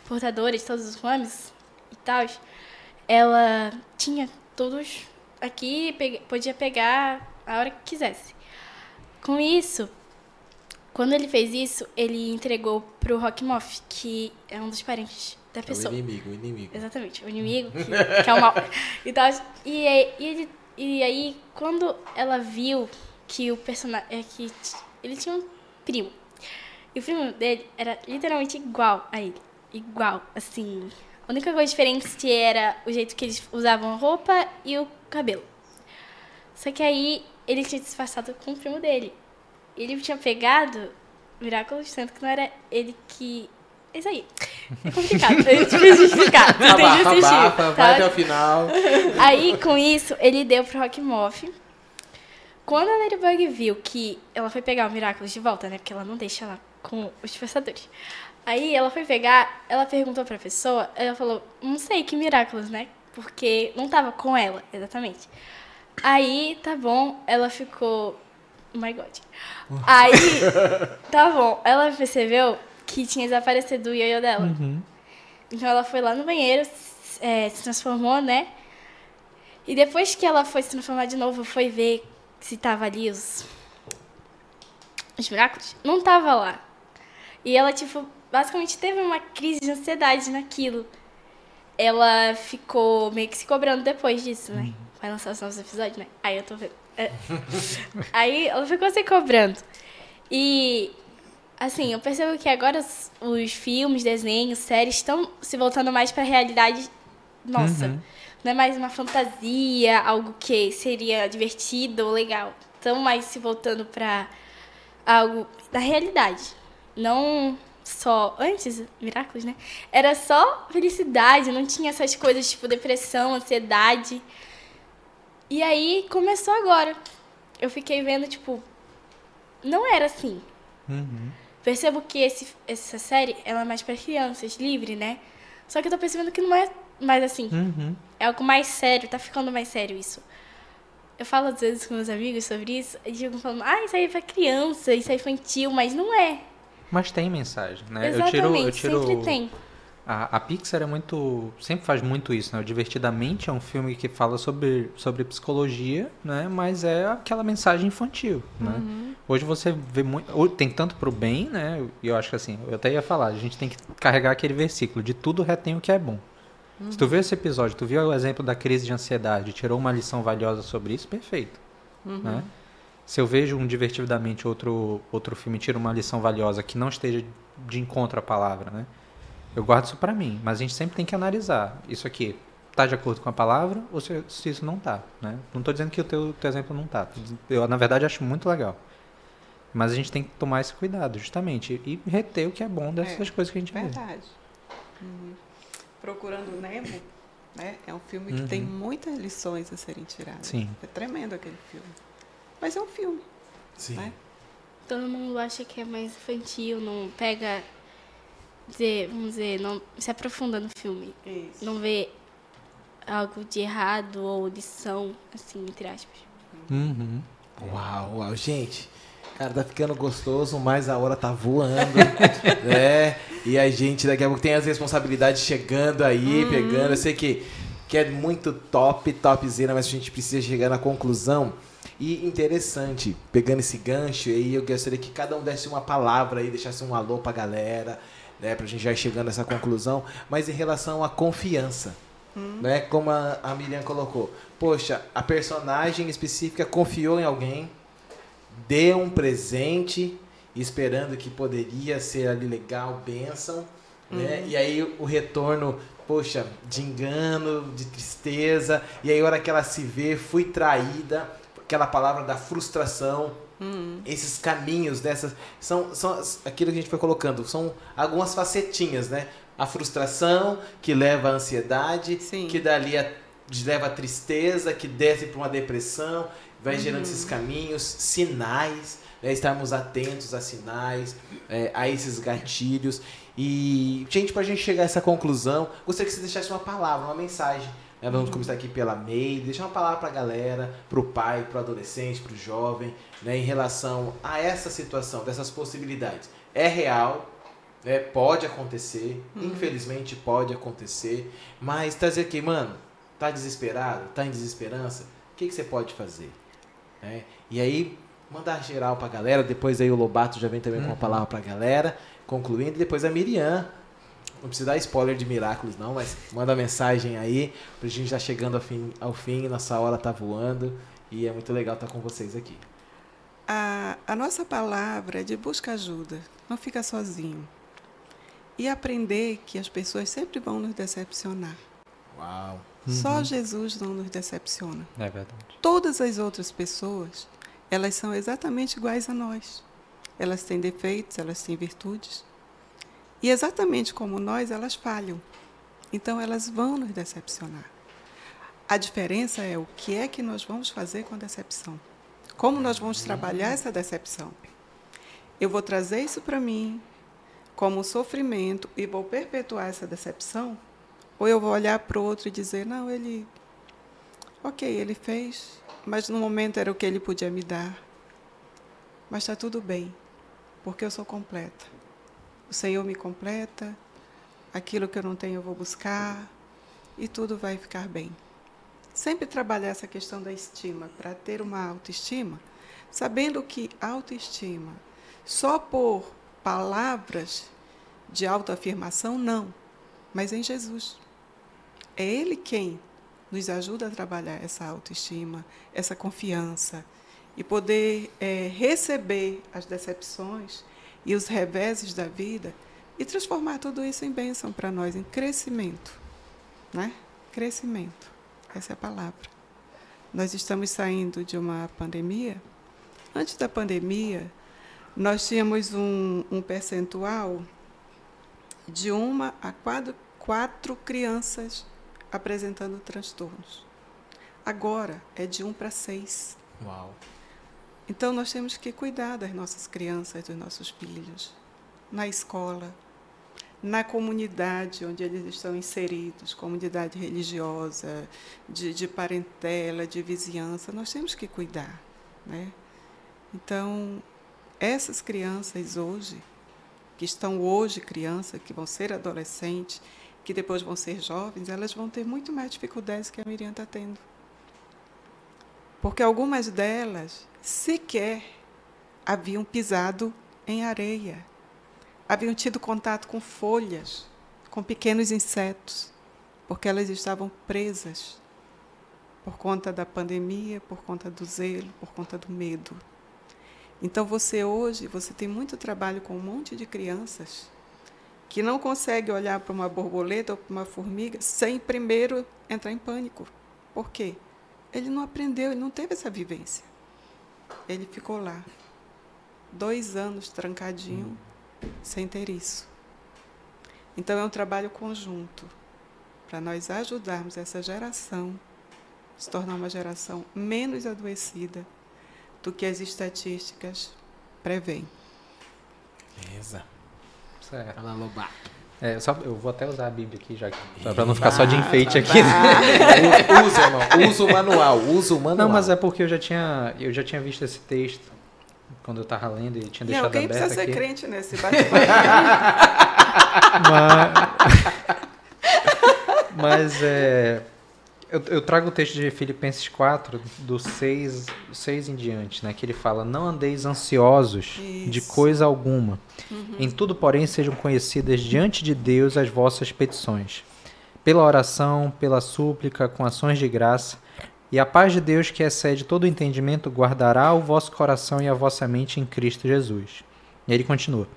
portadora de todos os flames e tal, ela tinha todos aqui, pe- podia pegar a hora que quisesse. Com isso, quando ele fez isso, ele entregou pro Rockmoff, que é um dos parentes da É o pessoa. inimigo, o inimigo. Exatamente, o inimigo, que, que é o mal. E, tal, e, aí- e, ele- e aí, quando ela viu que o personagem. É que ele tinha um primo. E o primo dele era literalmente igual a ele. Igual, assim. A única coisa diferente era o jeito que eles usavam a roupa e o cabelo. Só que aí ele tinha disfarçado com o primo dele. Ele tinha pegado Miraculous, sendo que não era ele que. É isso aí. É complicado. É difícil de explicar. Você tem de Abafa, assistir. abafa, tá? vai até o final. Aí, com isso, ele deu pro Rockmoff. Quando a Ladybug viu que ela foi pegar o Miraculous de volta, né? Porque ela não deixa lá com os pensadores. Aí ela foi pegar, ela perguntou pra pessoa, ela falou, não sei que Miraculous, né? Porque não tava com ela, exatamente. Aí, tá bom, ela ficou. Oh my god. Aí, tá bom, ela percebeu que tinha desaparecido o ioiô dela. Então ela foi lá no banheiro, é, se transformou, né? E depois que ela foi se transformar de novo, foi ver se tava ali os, os buracos. Não tava lá. E ela, tipo, basicamente teve uma crise de ansiedade naquilo. Ela ficou meio que se cobrando depois disso, né? Vai lançar os novos episódios, né? Aí eu tô vendo. É. Aí ela ficou se cobrando. E, assim, eu percebo que agora os, os filmes, desenhos, séries estão se voltando mais pra realidade nossa. Uhum. Não é mais uma fantasia, algo que seria divertido ou legal. Estão mais se voltando pra algo da realidade. Não só. Antes, Miraculous, né? Era só felicidade, não tinha essas coisas tipo depressão, ansiedade. E aí começou agora. Eu fiquei vendo, tipo. Não era assim. Uhum. Percebo que esse, essa série ela é mais para crianças, livre, né? Só que eu tô percebendo que não é mais assim. Uhum. É algo mais sério, tá ficando mais sério isso. Eu falo às vezes com meus amigos sobre isso, e digo falando, ah, isso aí é pra criança, isso é infantil, mas não é. Mas tem mensagem, né? Exatamente, eu tiro, eu tiro sempre tem. A, a Pixar é muito. sempre faz muito isso, né? O Divertidamente é um filme que fala sobre, sobre psicologia, né? Mas é aquela mensagem infantil, né? Uhum. Hoje você vê muito. Tem tanto pro bem, né? E eu acho que assim, eu até ia falar, a gente tem que carregar aquele versículo: de tudo retém o que é bom. Se tu viu esse episódio, tu viu o exemplo da crise de ansiedade, tirou uma lição valiosa sobre isso, perfeito. Né? Se eu vejo um divertidamente outro, outro filme tira uma lição valiosa que não esteja de encontro à palavra, né? Eu guardo isso pra mim, mas a gente sempre tem que analisar isso aqui tá de acordo com a palavra ou se, se isso não tá, né? Não tô dizendo que o teu, teu exemplo não tá. Eu na verdade acho muito legal. Mas a gente tem que tomar esse cuidado, justamente, e reter o que é bom dessas É, coisas que a gente vê. Verdade. Uhum. Procurando Nemo, né? É um filme que tem Uhum. muitas lições a serem tiradas. Sim. É tremendo aquele filme. Mas é um filme, Sim. né? Todo mundo acha que é mais infantil, não pega. Dizer, vamos dizer, não se aprofunda no filme. Isso. Não vê algo de errado ou lição, assim, entre aspas. Uhum. Uau, uau, gente. Cara, tá ficando gostoso, mas a hora tá voando, né? E a gente daqui a pouco tem as responsabilidades chegando aí, pegando. Eu sei que, que é muito top, topzera, mas a gente precisa chegar na conclusão. E interessante, pegando esse gancho aí, eu gostaria que cada um desse uma palavra aí, deixasse um alô pra galera, né? Pra gente já ir chegando nessa conclusão. Mas em relação à confiança, né? Como a, a Miriam colocou. Poxa, a personagem específica confiou em alguém, deu um presente, esperando que poderia ser ali legal, bênção, né? E aí o retorno, poxa, de engano, de tristeza, e aí a hora que ela se vê, fui traída, aquela palavra da frustração, esses caminhos dessas, são, são as- aquilo que a gente foi colocando, são algumas facetinhas, né? A frustração que leva à ansiedade, Sim. que dali a, leva à tristeza, que desce para uma depressão, vai gerando esses caminhos, sinais, né, estarmos atentos a sinais, é, a esses gatilhos. E, gente, para a gente chegar a essa conclusão, gostaria que você deixasse uma palavra, uma mensagem. Né? Vamos começar aqui pela May, deixar uma palavra para a galera, para o pai, para o adolescente, para o jovem, né, em relação a essa situação, dessas possibilidades. É real, né, pode acontecer, infelizmente pode acontecer, mas trazer aqui, mano, tá desesperado, tá em desesperança, o que, que você pode fazer? né? E aí, mandar geral pra galera, depois aí o Lobato já vem também com uma palavra pra galera, concluindo, e depois a Miriam, não precisa dar spoiler de Miraculous não, mas manda mensagem aí, pra gente já chegando ao fim, ao fim, nossa hora tá voando, e é muito legal estar com vocês aqui. A, a nossa palavra é de busca ajuda, não fica sozinho. E aprender que as pessoas sempre vão nos decepcionar. Uau! Só Jesus não nos decepciona. É verdade. Todas as outras pessoas, elas são exatamente iguais a nós. Elas têm defeitos, elas têm virtudes. E exatamente como nós, elas falham. Então elas vão nos decepcionar. A diferença é o que é que nós vamos fazer com a decepção. Como nós vamos trabalhar essa decepção? Eu vou trazer isso para mim como sofrimento e vou perpetuar essa decepção? Ou eu vou olhar para o outro e dizer, não, ele Ok, ele fez, mas no momento era o que ele podia me dar. Mas está tudo bem, porque eu sou completa. O Senhor me completa, aquilo que eu não tenho eu vou buscar e tudo vai ficar bem. Sempre trabalhar essa questão da estima para ter uma autoestima, sabendo que autoestima só por palavras de autoafirmação não, mas em Jesus. É Ele quem nos ajuda a trabalhar essa autoestima, essa confiança e poder é, receber as decepções e os reveses da vida e transformar tudo isso em bênção para nós, em crescimento. Né? Crescimento. Essa é a palavra. Nós estamos saindo de uma pandemia. Antes da pandemia, nós tínhamos um, um percentual de uma a quatro, quatro crianças apresentando transtornos. Agora é de um para seis. Uau. Então nós temos que cuidar das nossas crianças, dos nossos filhos, na escola, na comunidade onde eles estão inseridos, comunidade religiosa, de, de parentela, de vizinhança, nós temos que cuidar. Né? Então, essas crianças hoje, que estão hoje crianças, que vão ser adolescentes, que depois vão ser jovens, elas vão ter muito mais dificuldades que a Miriam está tendo. Porque algumas delas sequer haviam pisado em areia haviam tido contato com folhas, com pequenos insetos, porque elas estavam presas por conta da pandemia, por conta do zelo, por conta do medo. Então você hoje, você tem muito trabalho com um monte de crianças que não consegue olhar para uma borboleta ou para uma formiga sem primeiro entrar em pânico. Por quê? Ele não aprendeu, ele não teve essa vivência. Ele ficou lá, dois anos trancadinho, hum sem ter isso. Então é um trabalho conjunto para nós ajudarmos essa geração a se tornar uma geração menos adoecida do que as estatísticas prevêem. Beleza. Certo. Fala, Lobato. É, só, eu vou até usar a Bíblia aqui, já para não ficar só de enfeite aqui. usa, irmão. Usa o manual. Usa o manual. Não, mas é porque eu já tinha, eu já tinha visto esse texto quando eu estava lendo e tinha deixado Não, aberto precisa aqui. ser crente nesse bate-papo. mas, mas é, eu, eu, trago o texto de Filipenses 4, do 6, 6 em diante, né, que ele fala, não andeis ansiosos Isso. de coisa alguma. Uhum. Em tudo, porém, sejam conhecidas diante de Deus as vossas petições. Pela oração, pela súplica, com ações de graça, e a paz de Deus, que excede todo o entendimento, guardará o vosso coração e a vossa mente em Cristo Jesus. E ele continua: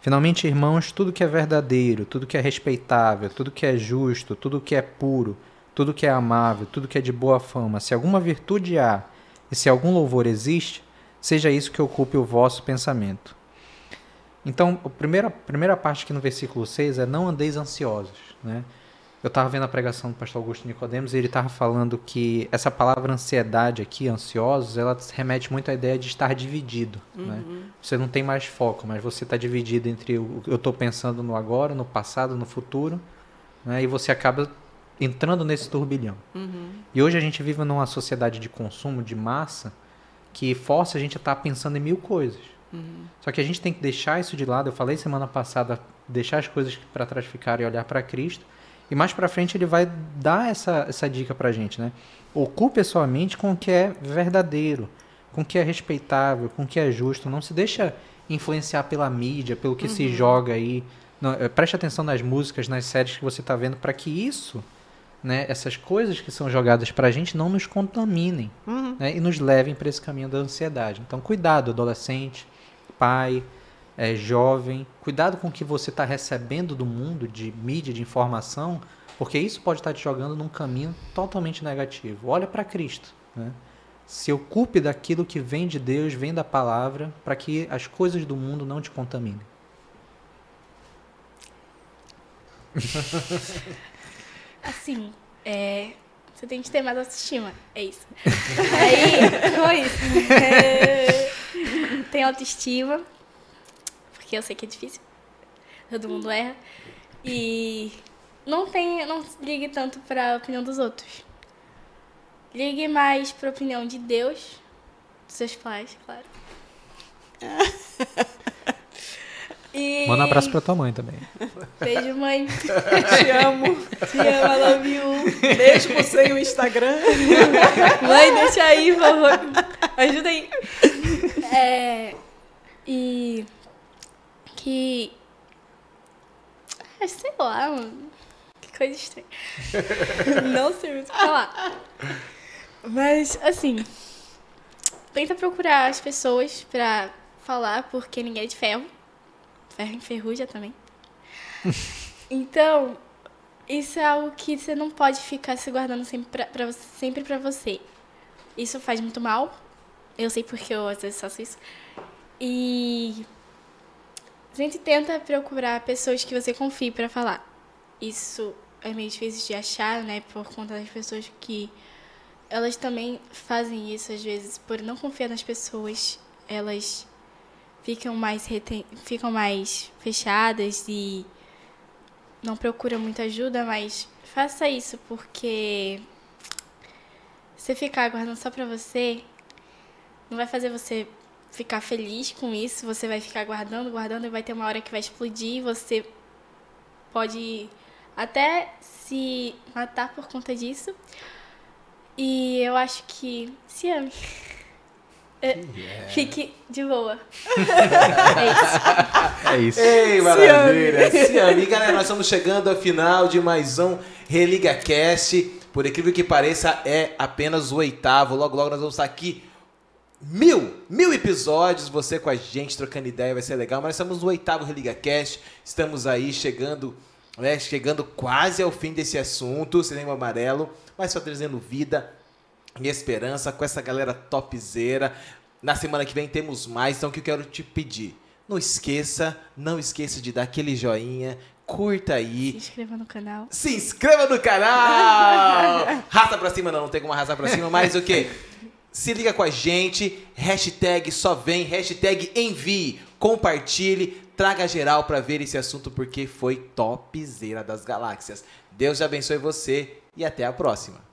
Finalmente, irmãos, tudo que é verdadeiro, tudo que é respeitável, tudo que é justo, tudo que é puro, tudo que é amável, tudo que é de boa fama, se alguma virtude há e se algum louvor existe, seja isso que ocupe o vosso pensamento. Então, a primeira, a primeira parte aqui no versículo 6 é: Não andeis ansiosos. Né? Eu estava vendo a pregação do pastor Augusto Nicodemos e ele estava falando que essa palavra ansiedade aqui, ansiosos, ela remete muito à ideia de estar dividido. Né? Uhum. Né? Você não tem mais foco, mas você está dividido entre o eu estou pensando no agora, no passado, no futuro, né? e você acaba entrando nesse turbilhão. Uhum. E hoje a gente vive numa sociedade de consumo, de massa, que força a gente a estar tá pensando em mil coisas. Uhum. Só que a gente tem que deixar isso de lado. Eu falei semana passada, deixar as coisas para trás ficarem e olhar para Cristo e mais para frente ele vai dar essa, essa dica para a gente, né? Ocupe a sua mente com o que é verdadeiro, com o que é respeitável, com o que é justo. Não se deixa influenciar pela mídia, pelo que uhum. se joga aí. Não, é, preste atenção nas músicas, nas séries que você está vendo, para que isso, né, essas coisas que são jogadas para a gente não nos contaminem uhum. né, e nos levem para esse caminho da ansiedade. Então, cuidado, adolescente, pai, é, jovem, cuidado com o que você está recebendo do mundo de mídia, de informação, porque isso pode estar tá te jogando num caminho totalmente negativo. Olha para Cristo. Né? Se ocupe daquilo que vem de Deus, vem da palavra, para que as coisas do mundo não te contaminem. Assim, é, você tem que ter mais autoestima. É isso. Aí, foi isso. É, tem autoestima porque eu sei que é difícil. Todo mundo erra. E não tem, não ligue tanto para a opinião dos outros. Ligue mais para a opinião de Deus, dos seus pais, claro. E... Manda um abraço pra tua mãe também. Beijo, mãe. Te amo. Te amo, I love you. Mesmo sem o Instagram. Mãe, deixa aí, por favor. Ajuda aí. É, e que. Ah, sei lá, mano. Que coisa estranha. Não sei muito o que falar. Mas, assim. Tenta procurar as pessoas pra falar, porque ninguém é de ferro. Ferro enferruja também. Então, isso é algo que você não pode ficar se guardando sempre pra, você- sempre você. Isso faz muito mal. Eu sei porque eu às vezes faço isso. E a gente tenta procurar pessoas que você confie pra falar. Isso é meio difícil de achar, né? Por conta das pessoas que elas também fazem isso às vezes por não confiar nas pessoas. Elas ficam mais reten... ficam mais fechadas e não procura muita ajuda, mas faça isso porque se ficar guardando só pra você, não vai fazer você ficar feliz com isso, você vai ficar guardando, guardando e vai ter uma hora que vai explodir e você pode até se matar por conta disso. E eu acho que se ame. É, Fique de boa. é isso. É isso. Ei, maravilha! Se ame. Galera, nós estamos chegando ao final de mais um Religa Cast. Por incrível que pareça, é apenas o oitavo. Logo, logo nós vamos estar aqui. Mil, mil episódios, você com a gente trocando ideia, vai ser legal. Mas estamos no oitavo Religa Cast. Estamos aí chegando, né, chegando quase ao fim desse assunto, cinema amarelo, mas só trazendo vida e esperança com essa galera topzera. Na semana que vem temos mais, então o que eu quero te pedir? Não esqueça, não esqueça de dar aquele joinha, curta Se aí, inscreva no canal. se inscreva no canal! Raça pra cima não, não tem como arrasar pra cima, mas o quê? Se liga com a gente, hashtag só vem, hashtag envie, compartilhe, traga geral pra ver esse assunto porque foi topzera das galáxias. Deus abençoe você e até a próxima.